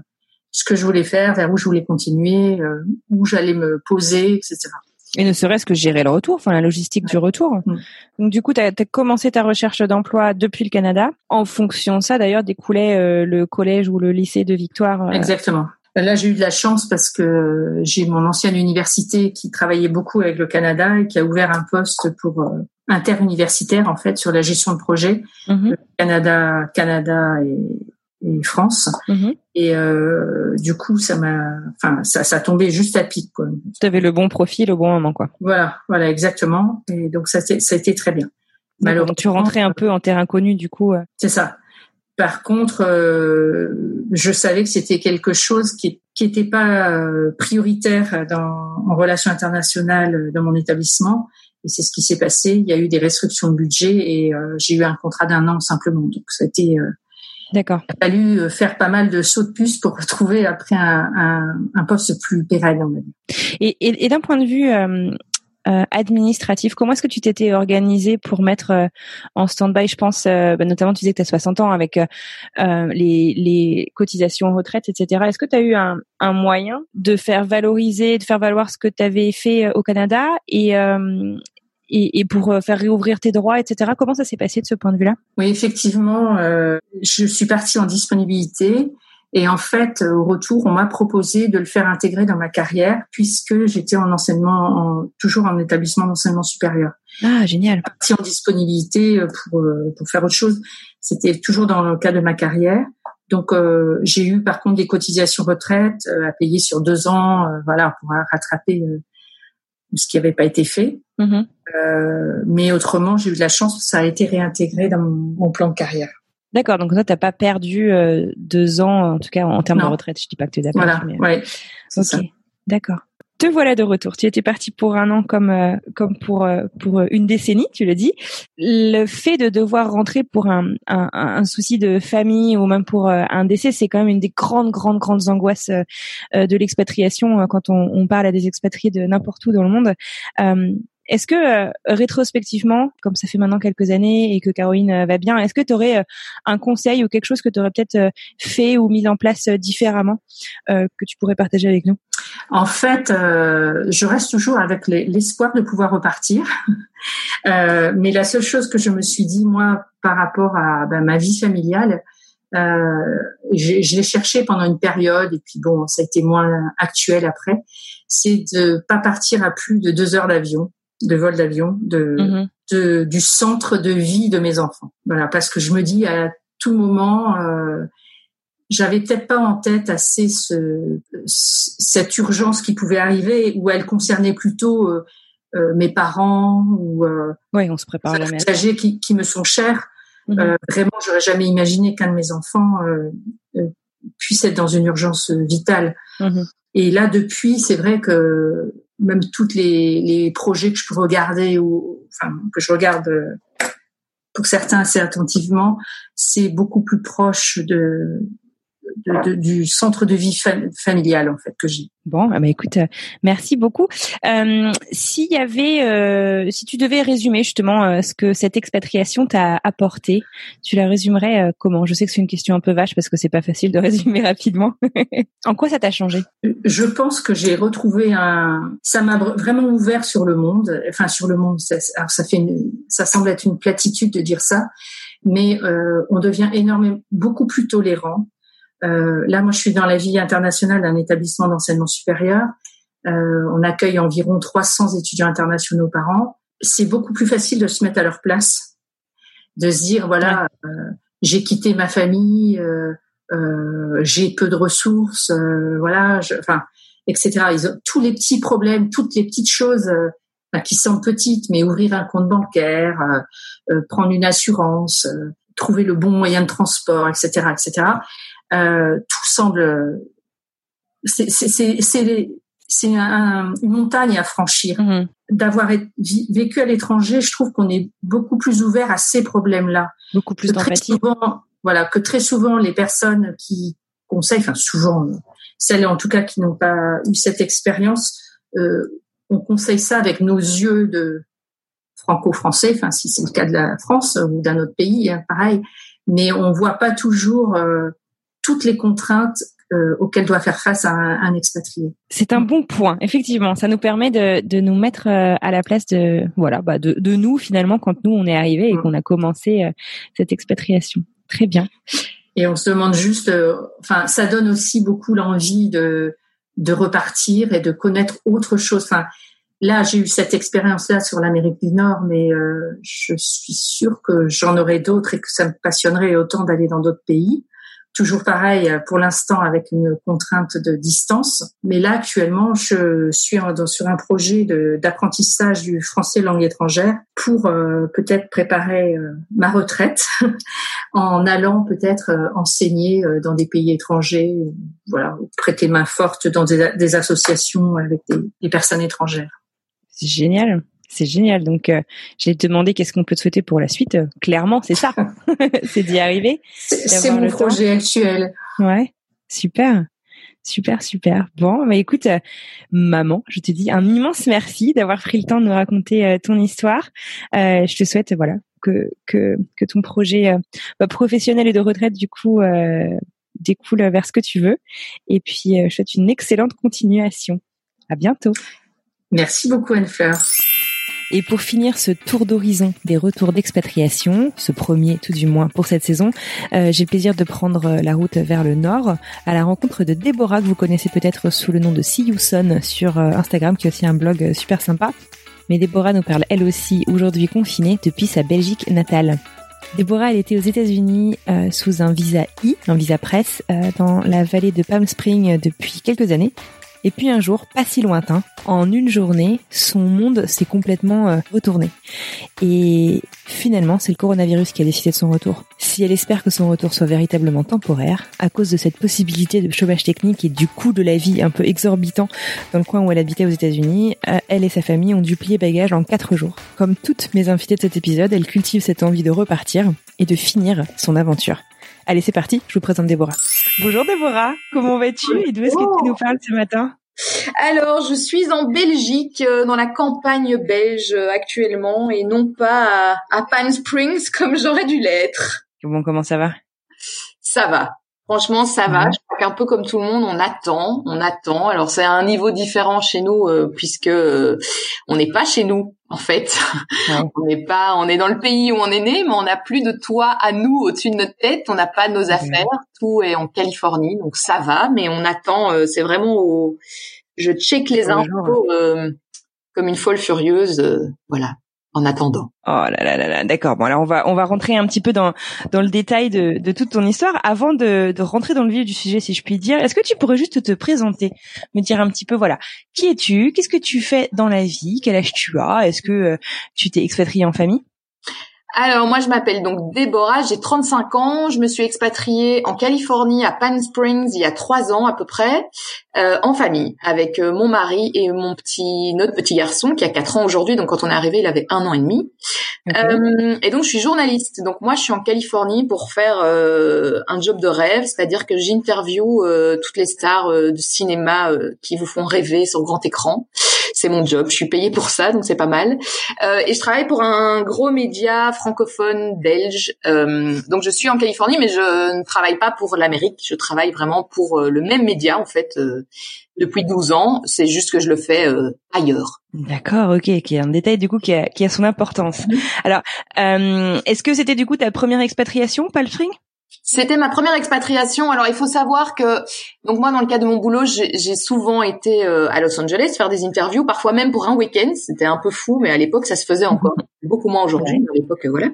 ce que je voulais faire, vers où je voulais continuer, euh, où j'allais me poser, etc. Et ne serait-ce que gérer le retour, enfin la logistique du retour. Mm. Donc du coup, tu as, commencé ta recherche d'emploi depuis le Canada. En fonction de ça, d'ailleurs, découlait euh, le collège ou le lycée de Victoire. euh, Exactement. Là, j'ai eu de la chance parce que j'ai mon ancienne université qui travaillait beaucoup avec le Canada et qui a ouvert un poste pour euh, interuniversitaire en fait sur la gestion de projet mhm, Canada, Canada et, et France. mhm. Et euh, du coup, ça m'a, enfin, ça, ça tombait juste à pic, quoi. Tu avais le bon profil au bon moment, quoi. Voilà, voilà, exactement. Et donc ça, ça a été très bien. Malheureusement, tu rentrais un peu en terrain connu, du coup. euh, C'est ça. Par contre, euh, je savais que c'était quelque chose qui qui était pas euh, prioritaire dans, en relations internationales euh, dans mon établissement. Et c'est ce qui s'est passé. Il y a eu des restrictions de budget et euh, j'ai eu un contrat d'un an simplement. Donc ça a été, euh, D'accord. Il a fallu faire pas mal de sauts de puce pour retrouver après un, un, un poste plus pérenne. Et, et, et d'un point de vue euh, administratif, comment est-ce que tu t'étais organisé pour mettre euh, en stand-by, je pense, euh, bah, notamment tu disais que tu as 60 ans avec les, les cotisations retraite, etc. Est-ce que tu as eu un, un, moyen de faire valoriser, de faire valoir ce que tu avais fait au Canada? Et, et, et, pour faire réouvrir tes droits, etc. Comment ça s'est passé de ce point de vue-là? Oui, effectivement, je suis partie en disponibilité et en fait, au retour, on m'a proposé de le faire intégrer dans ma carrière puisque j'étais en enseignement, toujours en établissement d'enseignement supérieur. Ah, génial. Partie en disponibilité pour, euh, pour faire autre chose. C'était toujours dans le cas de ma carrière. Donc, euh, j'ai eu par contre des cotisations retraite euh, à payer sur deux ans, voilà, pour rattraper ce qui n'avait pas été fait. Mm-hmm. mais autrement, j'ai eu de la chance, ça a été réintégré dans mon plan de carrière. D'accord, donc toi, t'as pas perdu euh, deux ans, en tout cas en termes de retraite. Je dis pas que tu les as voilà, mais... ouais, ok, d'accord. Te voilà de retour. Tu étais parti pour un an comme euh, comme pour euh, pour une décennie, tu le dis. Le fait de devoir rentrer pour un, un, un souci de famille ou même pour un décès, c'est quand même une des grandes grandes grandes angoisses de l'expatriation quand on, on, parle à des expatriés de n'importe où dans le monde. Est-ce que euh, rétrospectivement, comme ça fait maintenant quelques années et que Caroline euh, va bien, est-ce que tu aurais euh, un conseil ou quelque chose que tu aurais peut-être fait ou mis en place différemment que tu pourrais partager avec nous? En fait, je reste toujours avec l'espoir de pouvoir repartir. *laughs* mais la seule chose que je me suis dit, moi, par rapport à ben, ma vie familiale, je l'ai cherché pendant une période et puis bon, ça a été moins actuel après. C'est de pas partir à plus de deux heures d'avion de vol d'avion, de, mhm. de, du centre de vie de mes enfants. Voilà, parce que je me dis à tout moment, euh, j'avais peut-être pas en tête assez ce, cette urgence qui pouvait arriver, où elle concernait plutôt euh, euh mes parents ou euh, oui, on se prépare les âgés qui, qui me sont chers. Mhm. Euh, vraiment, j'aurais jamais imaginé qu'un de mes enfants puisse être dans une urgence vitale. Mhm. Et là, depuis, c'est vrai que même toutes les, les projets que je peux regarder ou enfin que je regarde euh, pour certains assez attentivement, c'est beaucoup plus proche de de, du centre de vie familial en fait que j'ai. Bon, bah écoute, euh, merci beaucoup. Euh, S'il y avait, euh, si tu devais résumer justement euh, ce que cette expatriation t'a apporté, tu la résumerais euh, comment? Je sais que c'est une question un peu vache parce que c'est pas facile de *laughs* résumer rapidement. *laughs* en quoi ça t'a changé? Je pense que j'ai retrouvé un, ça m'a vraiment ouvert sur le monde, enfin sur le monde. Alors ça fait, une... ça semble être une platitude de dire ça, mais on devient énormément, beaucoup plus tolérant là, moi, je suis dans la vie internationale d'un établissement d'enseignement supérieur. Euh, on accueille environ 300 étudiants internationaux par an. C'est beaucoup plus facile de se mettre à leur place, de se dire voilà, euh, j'ai quitté ma famille, j'ai peu de ressources, voilà, enfin, etc. Ils ont tous les petits problèmes, toutes les petites choses qui semblent petites, mais ouvrir un compte bancaire, prendre une assurance, trouver le bon moyen de transport, etc., etc. Euh, tout semble c'est c'est un, une montagne à franchir. Mm-hmm. D'avoir vécu à l'étranger, je trouve qu'on est beaucoup plus ouvert à ces problèmes-là. Beaucoup plus d'empathie. Voilà, que très souvent les personnes qui conseillent, enfin souvent celles en tout cas qui n'ont pas eu cette expérience, euh, on conseille ça avec nos yeux de franco-français, enfin si c'est le cas de la France ou d'un autre pays, hein, pareil. Mais on voit pas toujours euh, toutes les contraintes euh, auxquelles doit faire face un, expatrié. C'est un bon point, effectivement. Ça nous permet de, nous mettre euh, à la place de voilà, bah de, nous finalement quand nous on est arrivé et mm. qu'on a commencé euh, cette expatriation. Très bien. Et on se demande juste, enfin, ça donne aussi beaucoup l'envie de de repartir et de connaître autre chose. Enfin, là, j'ai eu cette expérience-là sur l'Amérique du Nord, mais je suis sûre que j'en aurai d'autres et que ça me passionnerait autant d'aller dans d'autres pays toujours pareil euh, pour l'instant avec une contrainte de distance. Mais là, actuellement, je suis sur un projet d'apprentissage du français langue étrangère pour euh, peut-être préparer euh, ma retraite *laughs* en allant peut-être enseigner dans des pays étrangers, voilà, prêter main forte dans des, associations avec des personnes étrangères. C'est génial. C'est génial. Donc, euh, j'ai demandé qu'est-ce qu'on peut te souhaiter pour la suite. clairement, c'est ça. *laughs* *laughs* c'est d'y arriver. C'est mon projet actuel. Ouais, super. Super, super. Bon, bah écoute, euh, maman, je te dis un immense merci d'avoir pris le temps de nous raconter euh, ton histoire. Euh, je te souhaite, voilà, que que que ton projet bah, professionnel et de retraite du coup découle vers ce que tu veux. Et puis, je souhaite une excellente continuation. À bientôt. Merci beaucoup, Anne-Fleur. Et pour finir ce tour d'horizon des retours d'expatriation, ce premier tout du moins pour cette saison, euh, j'ai le plaisir de prendre la route vers le nord à la rencontre de Déborah que vous connaissez peut-être sous le nom de See sur euh, Instagram qui est aussi un blog euh, super sympa. Mais Déborah nous parle elle aussi aujourd'hui confinée depuis sa Belgique natale. Déborah, elle était aux États-Unis sous un visa I, un visa presse, dans la vallée de Palm Springs depuis quelques années. Et puis un jour, pas si lointain, en une journée, son monde s'est complètement euh, retourné. Et finalement, c'est le coronavirus qui a décidé de son retour. Si elle espère que son retour soit véritablement temporaire, à cause de cette possibilité de chômage technique et du coût de la vie un peu exorbitant dans le coin où elle habitait aux États-Unis, euh, elle et sa famille ont dû plier bagages en quatre jours. Comme toutes mes invitées de cet épisode, elle cultive cette envie de repartir et de finir son aventure. Allez, c'est parti, je vous présente Déborah. Bonjour Déborah, comment vas-tu et d'où est-ce que tu nous parles ce matin? Alors, je suis en Belgique, euh, dans la campagne belge euh, actuellement, et non pas à, à Palm Springs comme j'aurais dû l'être. Bon, comment ça va? Ça va. Franchement, ça va. Je crois qu'un peu comme tout le monde, on attend, on attend. Alors c'est un niveau différent chez nous euh, puisque euh, on n'est pas chez nous en fait. *laughs* on n'est pas, on est dans le pays où on est né, mais on n'a plus de toit à nous au-dessus de notre tête. On n'a pas nos affaires. Tout est en Californie, donc ça va. Mais on attend. Euh, c'est vraiment au. Je check les infos comme une folle furieuse. voilà en attendant. Oh là là là là, d'accord. Bon alors on va on va rentrer un petit peu dans dans le détail de, de toute ton histoire avant de, de rentrer dans le vif du sujet si je puis dire. Est-ce que tu pourrais juste te présenter, me dire un petit peu voilà qui es-tu, qu'est-ce que tu fais dans la vie, quel âge tu as, est-ce que euh, tu t'es expatrié en famille? Alors moi je m'appelle donc Déborah, j'ai 35 ans, je me suis expatriée en Californie à Palm Springs il y a trois ans à peu près, euh, en famille avec euh, mon mari et mon petit notre petit garçon qui a 4 ans aujourd'hui, donc quand on est arrivé il avait un an et demi. Euh, et donc je suis journaliste, donc moi je suis en Californie pour faire un job de rêve, c'est-à-dire que j'interview toutes les stars de cinéma qui vous font rêver sur grand écran c'est mon job. Je suis payée pour ça, donc c'est pas mal. Euh, et je travaille pour un gros média francophone belge. Euh, donc je suis en Californie, mais je ne travaille pas pour l'Amérique. Je travaille vraiment pour euh, le même média en fait depuis 12 ans. C'est juste que je le fais ailleurs. D'accord, ok, qui est un détail du coup qui a, qui a son importance. Alors, est-ce que c'était du coup ta première expatriation, Palfring c'était ma première expatriation. Alors il faut savoir que donc moi dans le cas de mon boulot, j'ai souvent été euh, à Los Angeles faire des interviews, parfois même pour un week-end. C'était un peu fou, mais à l'époque ça se faisait encore, *laughs* beaucoup moins aujourd'hui. À l'époque, voilà.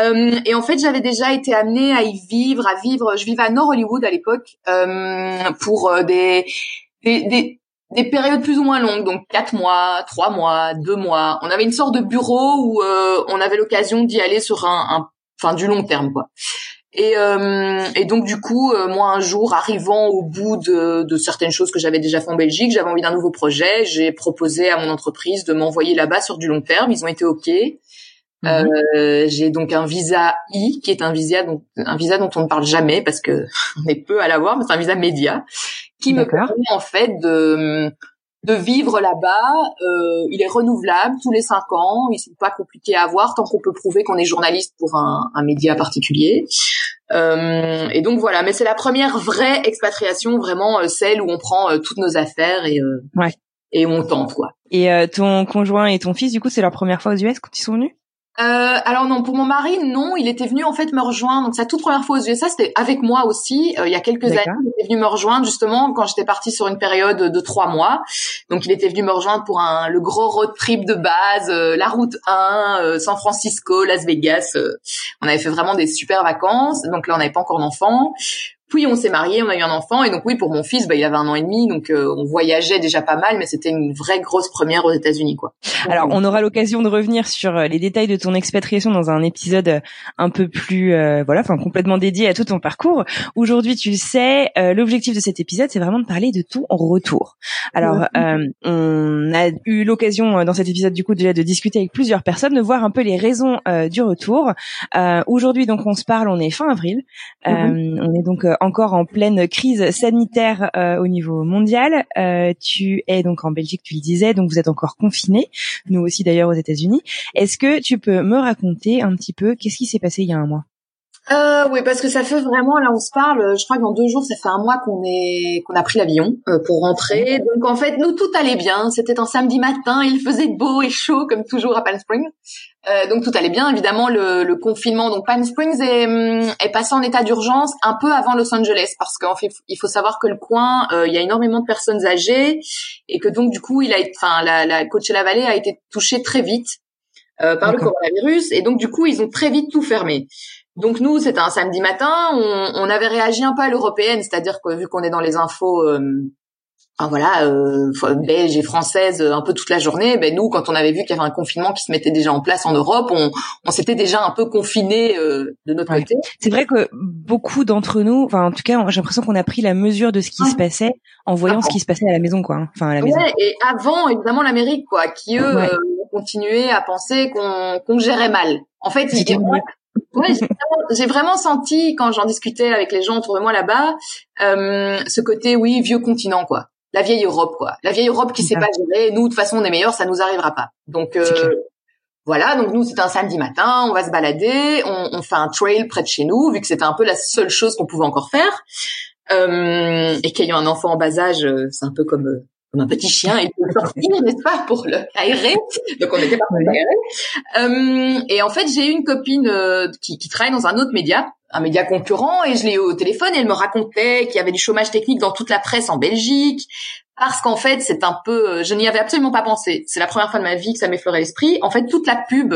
Euh, et en fait, j'avais déjà été amenée à y vivre, à vivre. Je vivais à Nord Hollywood à l'époque euh, pour euh, des, des, des des périodes plus ou moins longues, donc quatre mois, trois mois, deux mois. On avait une sorte de bureau où euh, on avait l'occasion d'y aller sur un, un, enfin du long terme, quoi. Et, euh, et, donc du coup, euh, moi un jour, arrivant au bout de, de certaines choses que j'avais déjà fait en Belgique, j'avais envie d'un nouveau projet. J'ai proposé à mon entreprise de m'envoyer là-bas sur du long terme. Ils ont été ok. Mhm. Euh, j'ai donc un visa I, qui est un visa dont un visa dont on ne parle jamais parce que *laughs* on est peu à l'avoir, mais c'est un visa média qui me permet en fait de de vivre là-bas. Euh, il est renouvelable tous les cinq ans. Ils sont pas compliqués à avoir tant qu'on peut prouver qu'on est journaliste pour un, un média particulier. Euh, et donc voilà. Mais c'est la première vraie expatriation, vraiment euh, celle où on prend euh, toutes nos affaires et euh, ouais. et on tente quoi. Et ton conjoint et ton fils, du coup, c'est leur première fois aux US quand ils sont venus? Euh, alors non, pour mon mari, non, il était venu en fait me rejoindre. Donc sa toute première fois aux USA, c'était avec moi aussi. Euh, il y a quelques années, il était venu me rejoindre justement quand j'étais partie sur une période de trois mois. Donc il était venu me rejoindre pour un le gros road trip de base, euh, la route 1, San Francisco, Las Vegas. on avait fait vraiment des super vacances. Donc là, on n'avait pas encore d'enfants puis on s'est marié, on a eu un enfant et donc oui pour mon fils, bah, il avait un an et demi, donc euh, on voyageait déjà pas mal, mais c'était une vraie grosse première aux États-Unis quoi. Alors on aura l'occasion de revenir sur euh, les détails de ton expatriation dans un épisode euh, un peu plus voilà, enfin complètement dédié à tout ton parcours. Aujourd'hui tu le sais, l'objectif de cet épisode c'est vraiment de parler de ton retour. Alors on a eu l'occasion dans cet épisode du coup déjà de discuter avec plusieurs personnes, de voir un peu les raisons du retour. Aujourd'hui donc on se parle, on est fin avril, mhm. on est donc encore en pleine crise sanitaire euh, au niveau mondial. Euh, tu es donc en Belgique, tu le disais, donc vous êtes encore confinés. Nous aussi d'ailleurs aux États-Unis. Est-ce que tu peux me raconter un petit peu qu'est-ce qui s'est passé il y a un mois? Euh, oui, parce que ça fait vraiment, là on se parle, je crois qu'en deux jours, ça fait un mois qu'on est qu'on a pris l'avion euh, pour rentrer. Donc en fait, nous tout allait bien. C'était un samedi matin, il faisait beau et chaud comme toujours à Palm Springs. Euh, donc tout allait bien. Évidemment, le, le confinement, donc Palm Springs est, hum, est passé en état d'urgence un peu avant Los Angeles parce qu'en fait, il faut savoir que le coin, euh, il y a énormément de personnes âgées et que donc du coup, il a, enfin la, la Coachella-Valley a été touchée très vite euh, par le coronavirus et donc du coup, ils ont très vite tout fermé. Donc nous, c'était un samedi matin, on, on, avait réagi un peu à l'européenne, c'est-à-dire que vu qu'on est dans les infos, euh, enfin voilà, euh, belges et françaises un peu toute la journée, ben nous, quand on avait vu qu'il y avait un confinement qui se mettait déjà en place en Europe, on, on s'était déjà un peu confiné euh, de notre côté. C'est vrai que beaucoup d'entre nous, enfin en tout cas, j'ai l'impression qu'on a pris la mesure de ce qui se passait en voyant ce qui se passait à la maison, quoi. Hein. Enfin à la maison. et avant, évidemment, l'Amérique, quoi, qui eux euh, continuaient à penser qu'on qu'on gérait mal. En fait, Ouais, j'ai vraiment, senti quand j'en discutais avec les gens autour de moi là-bas, euh, ce côté oui vieux continent quoi, la vieille Europe quoi, la vieille Europe qui sait pas gérer. Nous de toute façon on est meilleurs, ça nous arrivera pas. Donc euh, voilà, donc nous c'est un samedi matin, on va se balader, on, on, fait un trail près de chez nous vu que c'était un peu la seule chose qu'on pouvait encore faire. Euh, et qu'ayant un enfant en bas âge, euh, c'est un peu comme euh, comme un petit chien et peut sortir, *laughs* n'est-ce pas, pour le aérer. Donc on était pas euh, et en fait, j'ai eu une copine euh, qui, qui travaille dans un autre média, un média concurrent, et je l'ai eu au téléphone et elle me racontait qu'il y avait du chômage technique dans toute la presse en Belgique. Parce qu'en fait, c'est un peu, euh, je n'y avais absolument pas pensé. C'est la première fois de ma vie que ça m'effleurait l'esprit. En fait, toute la pub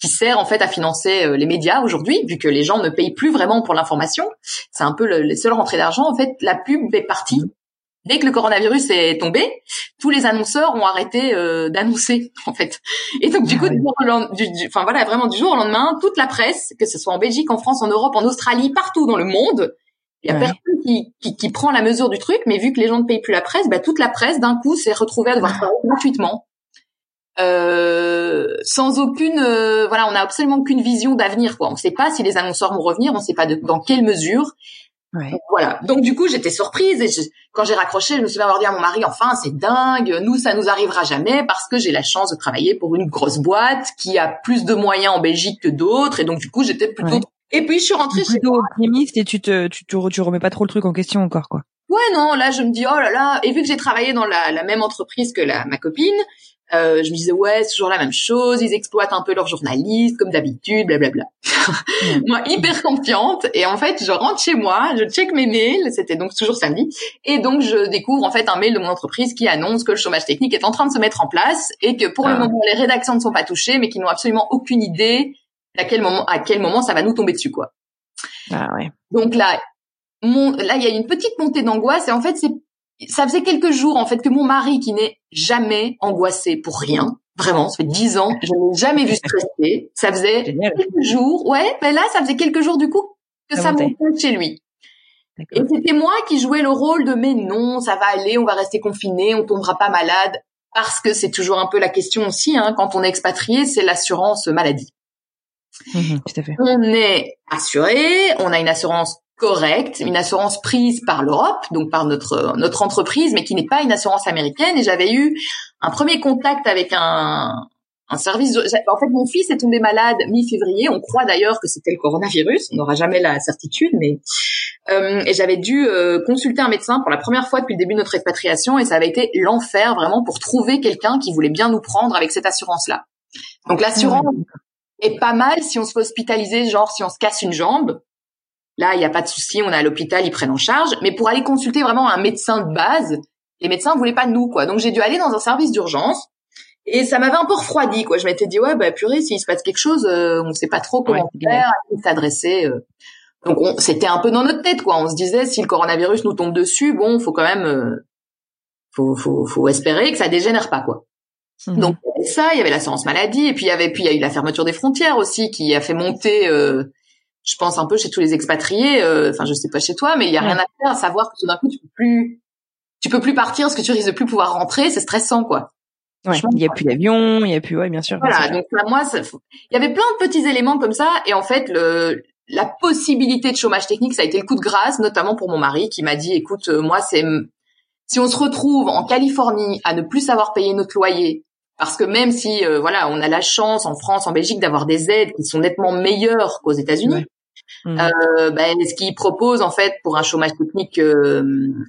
qui sert en fait à financer les médias aujourd'hui, vu que les gens ne payent plus vraiment pour l'information. C'est un peu le, les seules rentrées d'argent. En fait, la pub est partie dès que le coronavirus est tombé, tous les annonceurs ont arrêté euh, d'annoncer *laughs* en fait. Et donc du ah coup, enfin voilà, vraiment du jour au lendemain, toute la presse, que ce soit en Belgique, en France, en Europe, en Australie, partout dans le monde, il y a personne qui, qui, qui, prend la mesure du truc, mais vu que les gens ne payent plus la presse, bah, toute la presse d'un coup s'est retrouvée à devoir ah. travailler gratuitement. Euh, sans aucune, euh, voilà, on n'a absolument aucune vision d'avenir. Quoi. On ne sait pas si les annonceurs vont revenir, on ne sait pas de, dans quelle mesure. Ouais. voilà. Donc du coup, j'étais surprise et quand j'ai raccroché, je me suis avoir dit à mon mari, enfin, c'est dingue, nous, ça nous arrivera jamais parce que j'ai la chance de travailler pour une grosse boîte qui a plus de moyens en Belgique que d'autres et donc du coup, j'étais plutôt. Et puis je suis rentrée chez plutôt optimiste et tu te, tu te, tu remets pas trop le truc en question encore, quoi. Ouais, non, là, je me dis, oh là là, et vu que j'ai travaillé dans la, la même entreprise que la, ma copine, euh, je me disais ouais c'est toujours la même chose, ils exploitent un peu leurs journalistes comme d'habitude, blablabla. *laughs* moi hyper confiante et en fait je rentre chez moi, je check mes mails, c'était donc toujours samedi et donc je découvre en fait un mail de mon entreprise qui annonce que le chômage technique est en train de se mettre en place et que pour le ah. moment les rédactions ne sont pas touchées mais qu'ils n'ont absolument aucune idée à quel moment à quel moment ça va nous tomber dessus quoi. Ah ouais. Donc là mon, là il y a une petite montée d'angoisse et en fait c'est ça faisait quelques jours en fait que mon mari qui n'est jamais angoissé pour rien, vraiment, ça fait dix ans, je l'ai jamais vu stresser. Ça faisait quelques jours, ouais, mais là ça faisait quelques jours du coup que ça, montait chez lui. Et c'était moi qui jouais le rôle de mais non, ça va aller, on va rester confiné, on tombera pas malade, parce que c'est toujours un peu la question aussi, hein, quand on est expatrié, c'est l'assurance maladie. Mmh tout à fait. On est assuré, on a une assurance correcte, une assurance prise par l'Europe, donc par notre notre entreprise, mais qui n'est pas une assurance américaine. Et j'avais eu un premier contact avec un un service. En fait, mon fils est tombé malade mi-février. On croit d'ailleurs que c'était le coronavirus. On n'aura jamais la certitude, mais euh, et j'avais dû euh, consulter un médecin pour la première fois depuis le début de notre expatriation, et ça avait été l'enfer vraiment pour trouver quelqu'un qui voulait bien nous prendre avec cette assurance-là. Donc l'assurance est pas mal si on se fait hospitaliser, genre si on se casse une jambe. Là, il n'y a pas de souci, on est à l'hôpital, ils prennent en charge. Mais pour aller consulter vraiment un médecin de base, les médecins voulaient pas de nous, quoi. Donc j'ai dû aller dans un service d'urgence. Et ça m'avait un peu refroidi, quoi. Je m'étais dit, ouais, bah purée, s'il se passe quelque chose, euh, on ne sait pas trop comment faire, à qui s'adresser. Euh. Donc c'était un peu dans notre tête quoi. On se disait si le coronavirus nous tombe dessus, bon, faut quand même euh, faut, faut, faut espérer que ça dégénère pas quoi. Mhm. Donc il y avait ça, il y avait l'assurance maladie et puis il y avait puis il y a eu la fermeture des frontières aussi qui a fait monter euh, je pense un peu chez tous les expatriés euh, enfin je sais pas chez toi mais il y a rien à faire à savoir que tout d'un coup tu peux plus tu peux plus partir parce que tu risques de plus pouvoir rentrer, c'est stressant quoi. Ouais, il y a plus d'avion, il y a plus ouais bien sûr. Voilà, donc moi il y avait plein de petits éléments comme ça et en fait le la possibilité de chômage technique, ça a été le coup de grâce, notamment pour mon mari qui m'a dit, écoute, euh, moi, c'est si on se retrouve en Californie à ne plus savoir payer notre loyer, parce que même si, euh, voilà, on a la chance en France, en Belgique d'avoir des aides qui sont nettement meilleures qu'aux États-Unis, mmh. euh, ben, ce qu'ils proposent en fait pour un chômage technique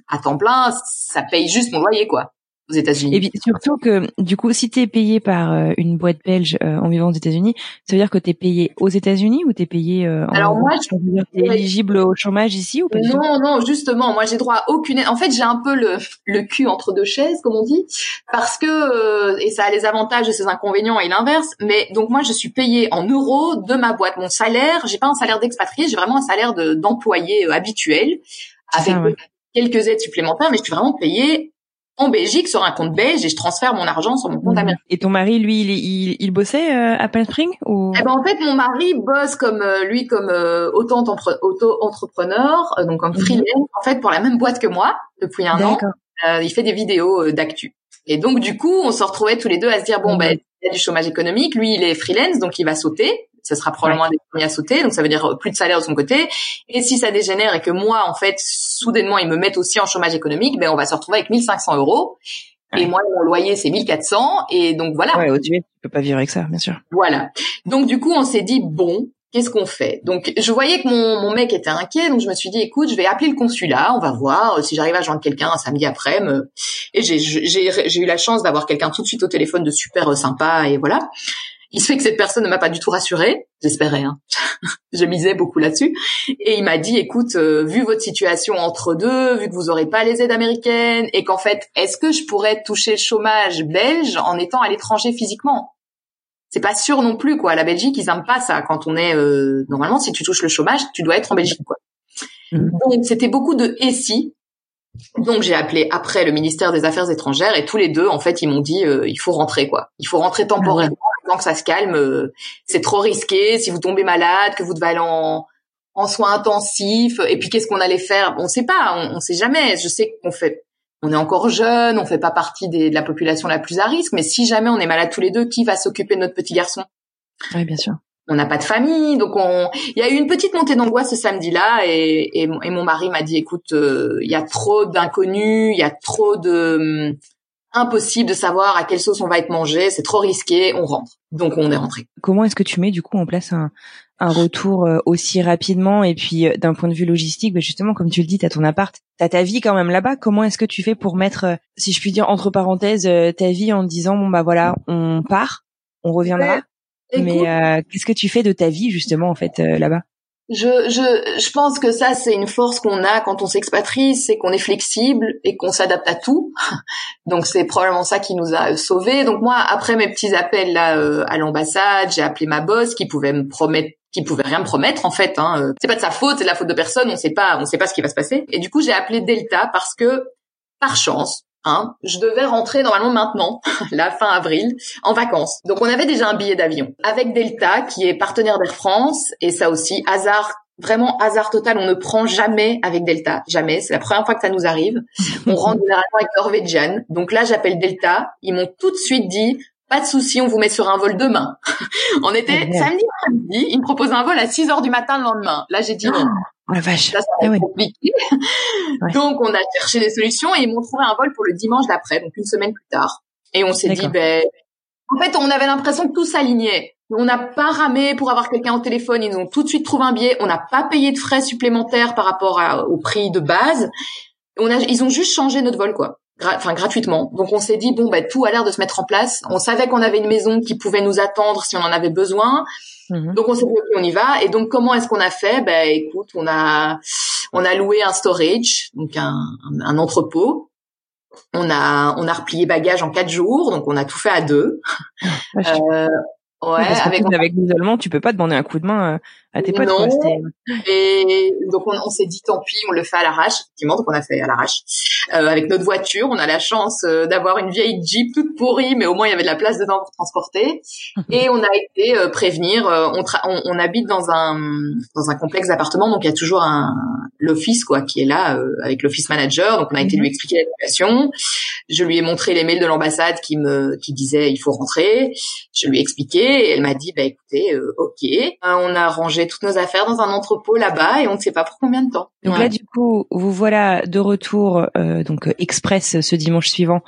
à temps plein, ça paye juste mon loyer, quoi aux États-Unis. Et puis surtout que du coup, si tu es payé par euh, une boîte belge euh, en vivant aux États-Unis, ça veut dire que tu es payé aux États-Unis ou tu es payé euh, en Alors moi, je veux éligible au chômage ici ou pas Non, non, justement, moi j'ai droit à aucune En fait, j'ai un peu le le cul entre deux chaises, comme on dit, parce que et ça a les avantages et ses inconvénients et l'inverse. Mais donc moi, je suis payée en euros de ma boîte, mon salaire. J'ai pas un salaire d'expatrié, j'ai vraiment un salaire de d'employé habituel avec quelques aides supplémentaires, mais je suis vraiment payée en Belgique sur un compte belge et je transfère mon argent sur mon compte mmh. américain. Et ton mari, lui, il, il, il bossait euh, à Palm Spring ou? Eh ben en fait, mon mari bosse comme euh, lui comme euh, auto-entrepreneur, euh, donc comme mmh. freelance en fait pour la même boîte que moi depuis un an. il fait des vidéos d'actu. Et donc du coup, on se retrouvait tous les deux à se dire bon mmh. ben il y a du chômage économique, lui il est freelance donc il va sauter ce sera probablement des premiers à sauter, donc ça veut dire plus de salaire de son côté. Et si ça dégénère et que moi, en fait, soudainement, ils me mettent aussi en chômage économique, ben on va se retrouver avec 1500 euros. Et moi, mon loyer, c'est 1400. Et donc, voilà. Ouais, au tu peux pas vivre avec ça, bien sûr. Voilà. Donc, du coup, on s'est dit, bon, qu'est-ce qu'on fait? Donc, je voyais que mon, mon mec était inquiet. Donc, je me suis dit, écoute, je vais appeler le consulat. On va voir si j'arrive à joindre quelqu'un un samedi après. -midi. Et j'ai eu la chance d'avoir quelqu'un tout de suite au téléphone de super sympa. Et voilà. Il se fait que cette personne ne m'a pas du tout rassurée, j'espérais. Hein. *laughs* je misais beaucoup là-dessus. Et il m'a dit, écoute, euh, vu votre situation entre deux, vu que vous aurez pas les aides américaines, et qu'en fait, est-ce que je pourrais toucher le chômage belge en étant à l'étranger physiquement? C'est pas sûr non plus, quoi. La Belgique, ils aiment pas ça. Quand on est euh, normalement, si tu touches le chômage, tu dois être en Belgique, quoi. Mmh. Donc c'était beaucoup de et si. Donc j'ai appelé après le ministère des Affaires étrangères et tous les deux en fait ils m'ont dit euh, il faut rentrer quoi. Il faut rentrer temporairement que ça se calme, euh, c'est trop risqué. Si vous tombez malade, que vous devez aller en, en soins intensifs, et puis qu'est-ce qu'on allait faire? On ne sait pas, on, ne sait jamais. Je sais qu'on fait, on est encore jeune, on fait pas partie des, de la population la plus à risque, mais si jamais on est malade tous les deux, qui va s'occuper de notre petit garçon? Oui, bien sûr. On n'a pas de famille, donc on. Il y a eu une petite montée d'angoisse ce samedi-là, et, et, mon mari m'a dit, écoute, euh, il y a trop d'inconnus, il y a trop de impossible de savoir à quelle sauce on va être mangé, c'est trop risqué, on rentre. Donc on est rentré. Comment est-ce que tu mets du coup en place un, un retour euh, aussi rapidement et puis euh, d'un point de vue logistique, bah, justement comme tu le dis, t'as ton appart, t'as ta vie quand même là-bas. Comment est-ce que tu fais pour mettre, euh, si je puis dire entre parenthèses, ta vie en disant bon bah voilà, on part, on reviendra. Mais qu'est-ce que tu fais de ta vie justement en fait là-bas? Je, je, je pense que ça, c'est une force qu'on a quand on s'expatrie, c'est qu'on est flexible et qu'on s'adapte à tout. *laughs* Donc c'est probablement ça qui nous a sauvés. Donc moi, après mes petits appels là euh, à l'ambassade, j'ai appelé ma boss qui pouvait me promettre qui pouvait rien me promettre en fait. Hein. Euh, c'est pas de sa faute, c'est de la faute de personne. On sait pas, on sait pas ce qui va se passer. Et du coup, j'ai appelé Delta parce que par chance, Hein, je devais rentrer normalement maintenant, *laughs* la fin avril, en vacances. Donc on avait déjà un billet d'avion avec Delta qui est partenaire d'Air France et ça aussi hasard vraiment hasard total, on ne prend jamais avec Delta, jamais, c'est la première fois que ça nous arrive. On rentre *laughs* généralement avec Norwegian. Donc là j'appelle Delta, ils m'ont tout de suite dit pas de souci, on vous met sur un vol demain. *laughs* on était samedi après-midi, ils me proposent un vol à 6 heures du matin le lendemain. Là j'ai dit non. La vache. Ça, ça ah compliqué. *laughs* Donc, on a cherché des solutions et ils m'ont trouvé un vol pour le dimanche d'après, donc une semaine plus tard. Et on s'est dit, ben, en fait, on avait l'impression que tout s'alignait. On n'a pas ramé pour avoir quelqu'un au téléphone. Ils ont tout de suite trouvé un billet. On n'a pas payé de frais supplémentaires par rapport au prix de base. On a, ils ont juste changé notre vol, quoi. Enfin, gratuitement. Donc, on s'est dit, bon, ben, tout a l'air de se mettre en place. On savait qu'on avait une maison qui pouvait nous attendre si on en avait besoin. Mhm. Donc on s'est dit on y va. Et donc comment est-ce qu'on a fait? Ben écoute, on a on a loué un storage, donc un, un, entrepôt. On a on a replié bagages en quatre jours, donc on a tout fait à deux. Ah, euh, Ouais, avec avec l'isolement, tu peux pas demander un coup de main euh, à tes potes. Non. et donc on, on s'est dit tant pis, on le fait à l'arrache. Effectivement, donc on a fait à l'arrache euh, avec notre voiture. On a la chance euh, d'avoir une vieille Jeep toute pourrie, mais au moins il y avait de la place dedans pour transporter. *laughs* et on a été euh, prévenir. On, on, on, habite dans un dans un complexe d'appartements, donc il y a toujours un l'office quoi qui est là avec l'office manager. Donc on a été lui mhm. expliquer la situation. Je lui ai montré les mails de l'ambassade qui me qui disait il faut rentrer. Je lui ai expliqué et elle m'a dit, bah écoutez, euh, ok. Euh, on a rangé toutes nos affaires dans un entrepôt là-bas et on ne sait pas pour combien de temps. Donc là, du coup, vous voilà de retour, euh, donc express ce dimanche suivant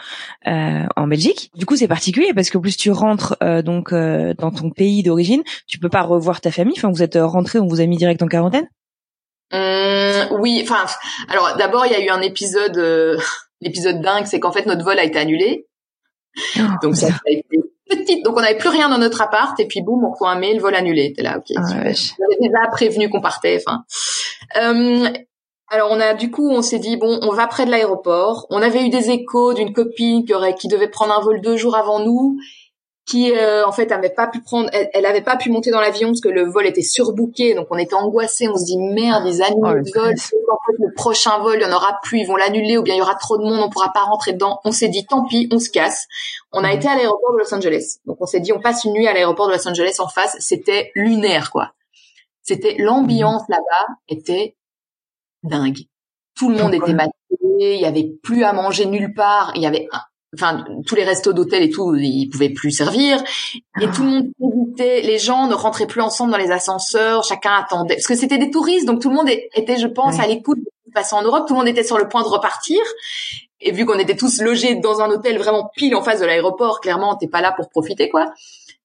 en Belgique. Du coup, c'est particulier parce qu'en plus tu rentres donc dans ton pays d'origine, tu peux pas revoir ta famille. Enfin, vous êtes rentré, on vous a mis direct en quarantaine. Hum, oui, enfin, alors d'abord il y a eu un épisode, *laughs* l'épisode dingue, c'est qu'en fait notre vol a été annulé. Oh, donc ça a été petite, donc on n'avait plus rien dans notre appart et puis boum, on reçoit un mail, vol annulé. T'es là, ok. Ah, ouais. déjà prévenu qu'on partait. Enfin, euh, alors on a du coup, on s'est dit bon, on va près de l'aéroport. On avait eu des échos d'une copine qui aurait, qui devait prendre un vol deux jours avant nous qui euh, en fait avait pas pu prendre elle, elle avait pas pu monter dans l'avion parce que le vol était surbooké donc on était angoissés. On se dit merde ils annulent oh, le vol en fait le prochain vol il y en aura plus. Ils vont l'annuler ou bien il y aura trop de monde. On pourra pas rentrer dedans. On s'est dit tant pis on se casse. On a mhm. été à l'aéroport de Los Angeles. Donc on s'est dit on passe une nuit à l'aéroport de Los Angeles. En face c'était lunaire quoi. C'était l'ambiance mhm. là-bas était dingue. Tout le monde était maté il y avait plus à manger nulle part. Il y avait enfin tous les restos d'hôtel et tout, ils pouvaient plus servir et tout le monde hésitait. Les gens ne rentraient plus ensemble dans les ascenseurs, chacun attendait parce que c'était des touristes, donc tout le monde était, je pense, à l'écoute de ce qui passait en Europe. Tout le monde était sur le point de repartir. Et vu qu'on était tous logés dans un hôtel vraiment pile en face de l'aéroport, clairement, t'es pas là pour profiter, quoi.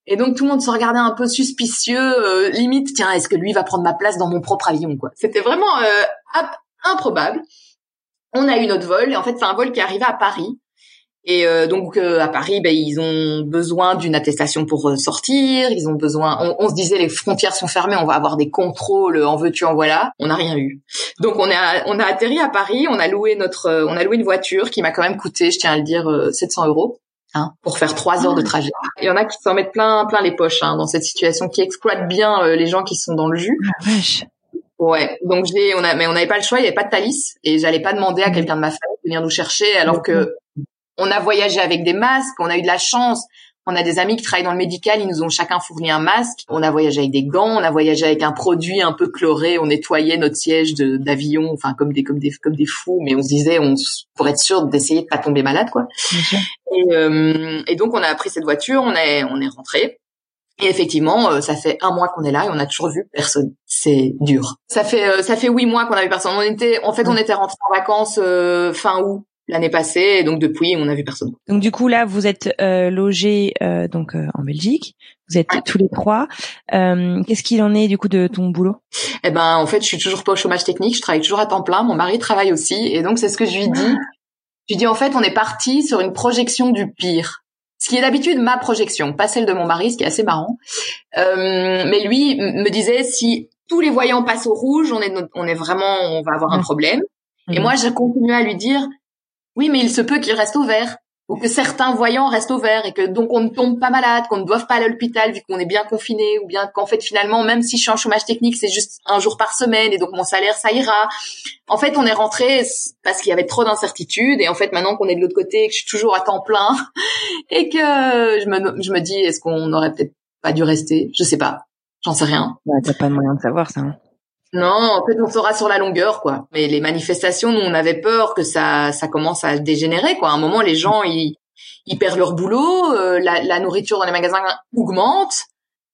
Et donc tout le monde se regardait un peu suspicieux, euh, limite, tiens, est-ce que lui va prendre ma place dans mon propre avion, quoi. C'était vraiment euh, improbable. On a eu notre vol, et en fait, c'est un vol qui arrivait à Paris. Et euh, donc euh, à Paris, ben, ils ont besoin d'une attestation pour euh, sortir. Ils ont besoin. On, se disait les frontières sont fermées, on va avoir des contrôles. En veux-tu, en voilà. On n'a rien eu. Donc on a on a atterri à Paris. On a loué notre on a loué une voiture qui m'a quand même coûté, je tiens à le dire, 700 euros. Hein, pour faire trois heures de ah. trajet. Il y en a qui s'en mettent plein plein les poches hein, dans cette situation, qui exploitent bien les gens qui sont dans le jus. Ah, vache. Ouais, donc j'ai, on a, mais on n'avait pas le choix, il n'y avait pas de Thalys et j'allais pas demander à mmh. quelqu'un de ma famille de venir nous chercher alors que on a voyagé avec des masques, on a eu de la chance. On a des amis qui travaillent dans le médical, ils nous ont chacun fourni un masque. On a voyagé avec des gants, on a voyagé avec un produit un peu chloré, on nettoyait notre siège d'avion, enfin comme des comme des comme des fous, mais on se disait on pour être sûr d'essayer de pas tomber malade quoi. Et, euh, et, donc on a pris cette voiture, on est on est rentré. Et effectivement, euh, ça fait un mois qu'on est là et on a toujours vu personne. C'est dur. Ça fait euh, ça fait huit mois qu'on a vu personne. On était en fait on était rentré en vacances fin août l'année passée et donc depuis on n'a vu personne. Donc du coup là vous êtes euh, logé euh, donc euh, en Belgique, vous êtes tous les trois. Euh, qu'est-ce qu'il en est du coup de ton boulot? Eh ben en fait je suis toujours pas au chômage technique, je travaille toujours à temps plein, mon mari travaille aussi et donc c'est ce que je lui dis. Je lui dis en fait on est parti sur une projection du pire. Ce qui est d'habitude ma projection, pas celle de mon mari, ce qui est assez marrant. mais lui me disait si tous les voyants passent au rouge, on est on est vraiment on va avoir un problème. Et moi, je continue à lui dire, oui, mais il se peut qu'il reste ouvert ou que certains voyants restent ouverts et que donc on ne tombe pas malade, qu'on ne doive pas aller à l'hôpital vu qu'on est bien confiné ou bien qu'en fait finalement même si je suis en chômage technique c'est juste un jour par semaine et donc mon salaire ça ira. En fait on est rentré parce qu'il y avait trop d'incertitudes et en fait maintenant qu'on est de l'autre côté que je suis toujours à temps plein *laughs* et que je me je me dis est-ce qu'on aurait peut-être pas dû rester, je sais pas, j'en sais rien. Ouais, T'as pas de moyen de savoir ça. Hein. Non, en fait, on sera sur la longueur, quoi. Mais les manifestations, nous, on avait peur que ça, ça commence à dégénérer, quoi. À un moment, les gens, ils, ils perdent leur boulot, euh, la, la, nourriture dans les magasins augmente,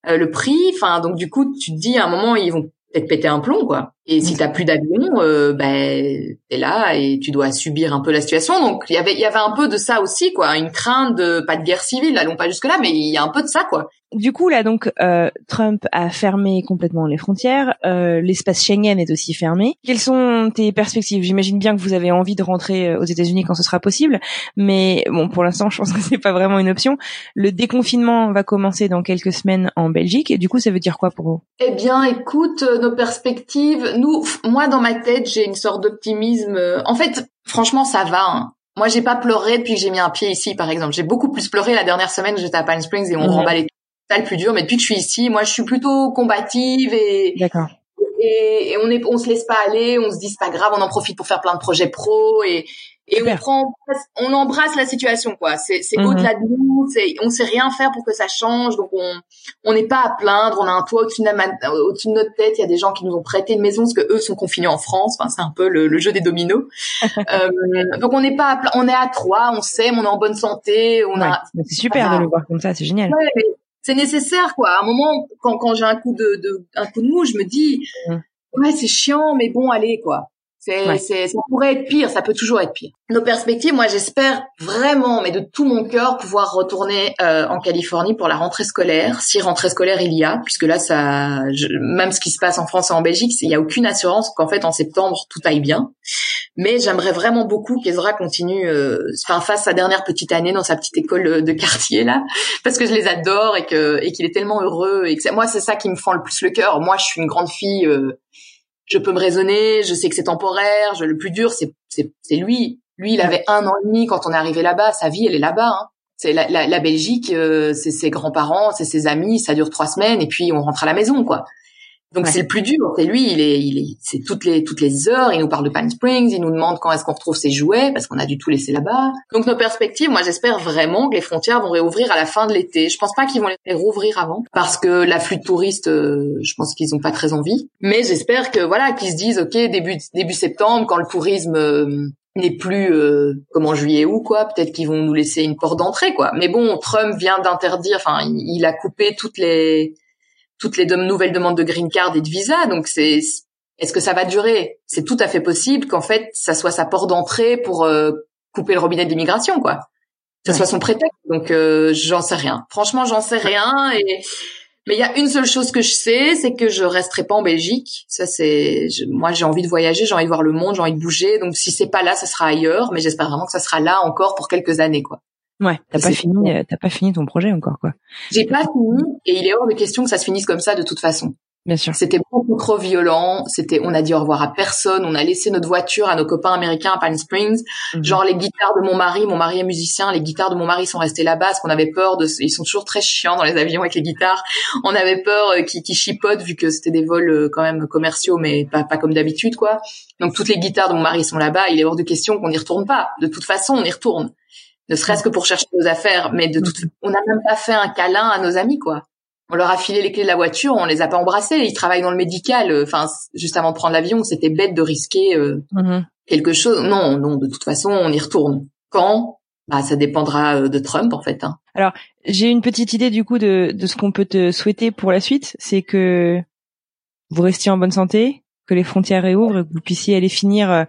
euh, le prix. Enfin, donc du coup, tu te dis, à un moment, ils vont peut-être péter un plomb, quoi. Et si t'as plus d'avion, euh, ben t'es là et tu dois subir un peu la situation. Donc il y avait il y avait un peu de ça aussi, quoi, une crainte de pas de guerre civile, allons pas jusque là, mais il y a un peu de ça, quoi. Du coup là donc euh, Trump a fermé complètement les frontières, euh, l'espace Schengen est aussi fermé. Quelles sont tes perspectives? J'imagine bien que vous avez envie de rentrer euh, aux États-Unis quand ce sera possible, mais bon pour l'instant *laughs* je pense que c'est pas vraiment une option. Le déconfinement va commencer dans quelques semaines en Belgique et du coup ça veut dire quoi pour vous? Eh bien écoute, euh, nos perspectives nous, moi, dans ma tête, j'ai une sorte d'optimisme. En fait, franchement, ça va. Hein. Moi, j'ai pas pleuré depuis que j'ai mis un pied ici, par exemple. J'ai beaucoup plus pleuré la dernière semaine. J'étais à Palm Springs et on remballait tout. Ça le plus dur. Mais depuis que je suis ici, moi, je suis plutôt combative et D'accord. et, et on est, on se laisse pas aller, on se dit c'est pas grave, on en profite pour faire plein de projets pro et et on prend, on embrasse la situation quoi. C'est c'est Mhm. au-delà de nous, c'est on sait rien faire pour que ça change, donc on on n'est pas à plaindre, on a un toit au-dessus de, la ma- au-dessus de notre tête, il y a des gens qui nous ont prêté une maison parce que eux sont confinés en France, enfin c'est un peu le, le jeu des dominos. *laughs* Euh, donc on n'est pas, à pla- on est à trois, on s'aime, on est en bonne santé, on Ouais. a C'est super de le voir comme ça, c'est génial. Ouais, c'est nécessaire quoi. À un moment, quand, quand j'ai un coup de, de un coup de mou, je me dis ouais c'est chiant, mais bon allez quoi. C'est, Ouais. c'est, ça pourrait être pire, ça peut toujours être pire. Nos perspectives, moi j'espère vraiment, mais de tout mon cœur, pouvoir retourner euh, en Californie pour la rentrée scolaire, si rentrée scolaire il y a, puisque là ça, je- même ce qui se passe en France et en Belgique, il y a aucune assurance qu'en fait en septembre tout aille bien. Mais j'aimerais vraiment beaucoup qu'Ezra continue, euh, enfin fasse sa dernière petite année dans sa petite école euh, de quartier là, parce que je les adore et que et qu'il est tellement heureux et que c'est- moi c'est ça qui me fend le plus le cœur. Moi je suis une grande fille, euh, je peux me raisonner, je sais que c'est temporaire. Je, le plus dur c'est lui. Lui il avait un an et demi quand on est arrivé là-bas. Sa vie elle est là-bas. Hein. C'est la, la, la Belgique, euh, c'est ses grands-parents, c'est ses amis, ça dure trois semaines et puis on rentre à la maison quoi. Donc Ouais. c'est le plus dur. C'est lui, il est, il est, c'est toutes les toutes les heures. Il nous parle de Palm Springs, il nous demande quand est-ce qu'on retrouve ses jouets parce qu'on a dû tout laisser là-bas. Donc nos perspectives, moi j'espère vraiment que les frontières vont réouvrir à la fin de l'été. Je pense pas qu'ils vont les rouvrir avant parce que l'afflux de touristes, euh, je pense qu'ils ont pas très envie. Mais j'espère que voilà qu'ils se disent ok début début septembre quand le tourisme euh, n'est plus euh, comme en juillet ou quoi, peut-être qu'ils vont nous laisser une porte d'entrée quoi. Mais bon, Trump vient d'interdire, enfin il, il a coupé toutes les toutes les nouvelles demandes de green card et de visa. Donc c'est est-ce que ça va durer? C'est tout à fait possible qu'en fait ça soit sa porte d'entrée pour euh, couper le robinet de l'immigration, quoi. Ça soit son prétexte. Donc euh, j'en sais rien. Franchement, j'en sais rien. Et mais il y a une seule chose que je sais, c'est que je resterai pas en Belgique. Ça c'est moi j'ai envie de voyager, j'ai envie de voir le monde, j'ai envie de bouger. Donc si c'est pas là, ça sera ailleurs. Mais j'espère vraiment que ça sera là encore pour quelques années, quoi. Ouais, t'as pas fini, euh, t'as pas fini ton projet encore, quoi. J'ai pas fini et il est hors de question que ça se finisse comme ça de toute façon. Bien sûr. C'était beaucoup trop violent. C'était, on a dit au revoir à personne. On a laissé notre voiture à nos copains américains à Palm Springs. Mhm. Genre les guitares de mon mari, mon mari est musicien, les guitares de mon mari sont restées là-bas parce qu'on avait peur de, ils sont toujours très chiants dans les avions avec les guitares. On avait peur euh, qu'ils qu'ils chipotent vu que c'était des vols euh, quand même commerciaux, mais pas, pas comme d'habitude quoi. Donc toutes les guitares de mon mari sont là-bas. Il est hors de question qu'on n'y retourne pas. De toute façon, on y retourne. Ne serait-ce que pour chercher nos affaires, mais de toute, on n'a même pas fait un câlin à nos amis quoi. On leur a filé les clés de la voiture, on les a pas embrassés. Ils travaillent dans le médical. euh, Enfin, juste avant de prendre l'avion, c'était bête de risquer euh, Mhm. quelque chose. Non, non, de toute façon, on y retourne. Quand? Bah, ça dépendra euh, de Trump en fait. Hein. J'ai une petite idée du coup de, de ce qu'on peut te souhaiter pour la suite, c'est que vous restiez en bonne santé, que les frontières réouvrent que vous puissiez aller finir, euh,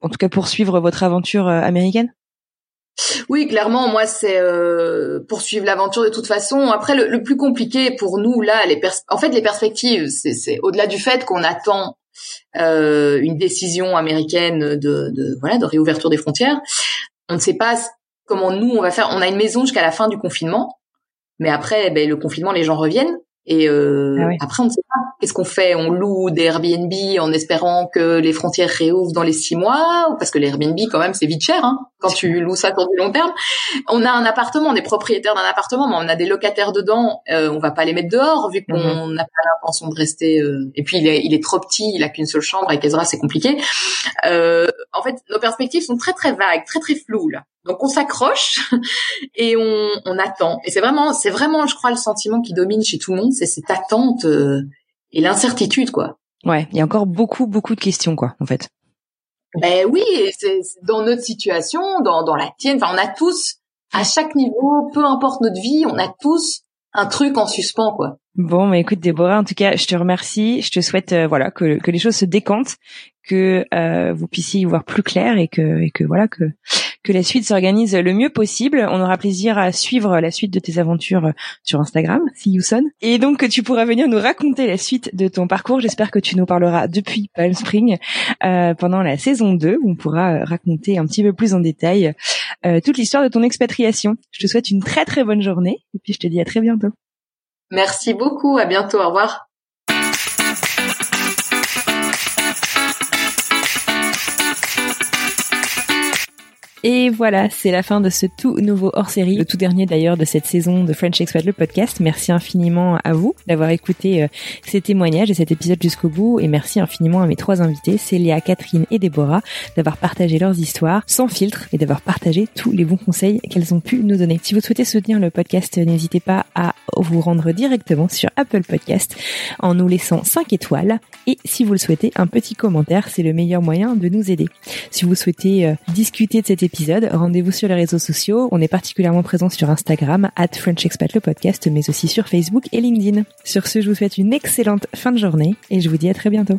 en tout cas poursuivre votre aventure américaine. Oui, clairement, moi, c'est euh, poursuivre l'aventure de toute façon. Après, le, plus compliqué pour nous là, les en fait, les perspectives, c'est au-delà du fait qu'on attend euh, une décision américaine de, voilà de réouverture des frontières. On ne sait pas comment nous on va faire. On a une maison jusqu'à la fin du confinement, mais après, ben, le confinement, les gens reviennent. Et euh, Ah oui. après, on ne sait pas. Qu'est-ce qu'on fait On loue des Airbnb en espérant que les frontières réouvrent dans les six mois Parce que les Airbnb, quand même, c'est vite cher hein, quand tu loues ça pour du long terme. On a un appartement, on est propriétaire d'un appartement, mais on a des locataires dedans. Euh, on va pas les mettre dehors vu qu'on n'a pas l'intention de rester. euh, Et puis il est, il est trop petit, il a qu'une seule chambre. Avec Ezra, c'est compliqué. Euh, en fait, nos perspectives sont très très vagues, très très floues là. Donc on s'accroche *laughs* et on, on attend. Et c'est vraiment, c'est vraiment, je crois, le sentiment qui domine chez tout le monde, c'est cette attente euh, et l'incertitude, quoi. Ouais, il y a encore beaucoup beaucoup de questions quoi, en fait. Ben oui, c'est dans notre situation, dans, dans la tienne, enfin on a tous, à chaque niveau, peu importe notre vie, on a tous un truc en suspens, quoi. Bon, mais écoute Déborah, en tout cas, je te remercie. Je te souhaite euh, voilà que que les choses se décantent, que euh, vous puissiez y voir plus clair et que et que voilà que que la suite s'organise le mieux possible. On aura plaisir à suivre la suite de tes aventures euh, sur Instagram, See You Soon. Et donc que tu pourras venir nous raconter la suite de ton parcours. J'espère que tu nous parleras depuis Palm Spring euh, pendant la saison 2 où on pourra euh, raconter un petit peu plus en détail toute l'histoire de ton expatriation. Je te souhaite une très très bonne journée et puis je te dis à très bientôt. Merci beaucoup, à bientôt, au revoir. Et voilà, c'est la fin de ce tout nouveau hors-série, le tout dernier d'ailleurs de cette saison de French Expat le podcast. Merci infiniment à vous d'avoir écouté euh, ces témoignages et cet épisode jusqu'au bout. Et merci infiniment à mes trois invités, Célia, Catherine et Déborah, d'avoir partagé leurs histoires sans filtre et d'avoir partagé tous les bons conseils qu'elles ont pu nous donner. Si vous souhaitez soutenir le podcast, n'hésitez pas à vous rendre directement sur Apple Podcast en nous laissant 5 étoiles. Et si vous le souhaitez, un petit commentaire, c'est le meilleur moyen de nous aider. Si vous souhaitez euh, discuter de cet rendez-vous sur les réseaux sociaux. On est particulièrement présent sur Instagram, at French Expat le podcast, mais aussi sur Facebook et LinkedIn. Sur ce, je vous souhaite une excellente fin de journée et je vous dis à très bientôt.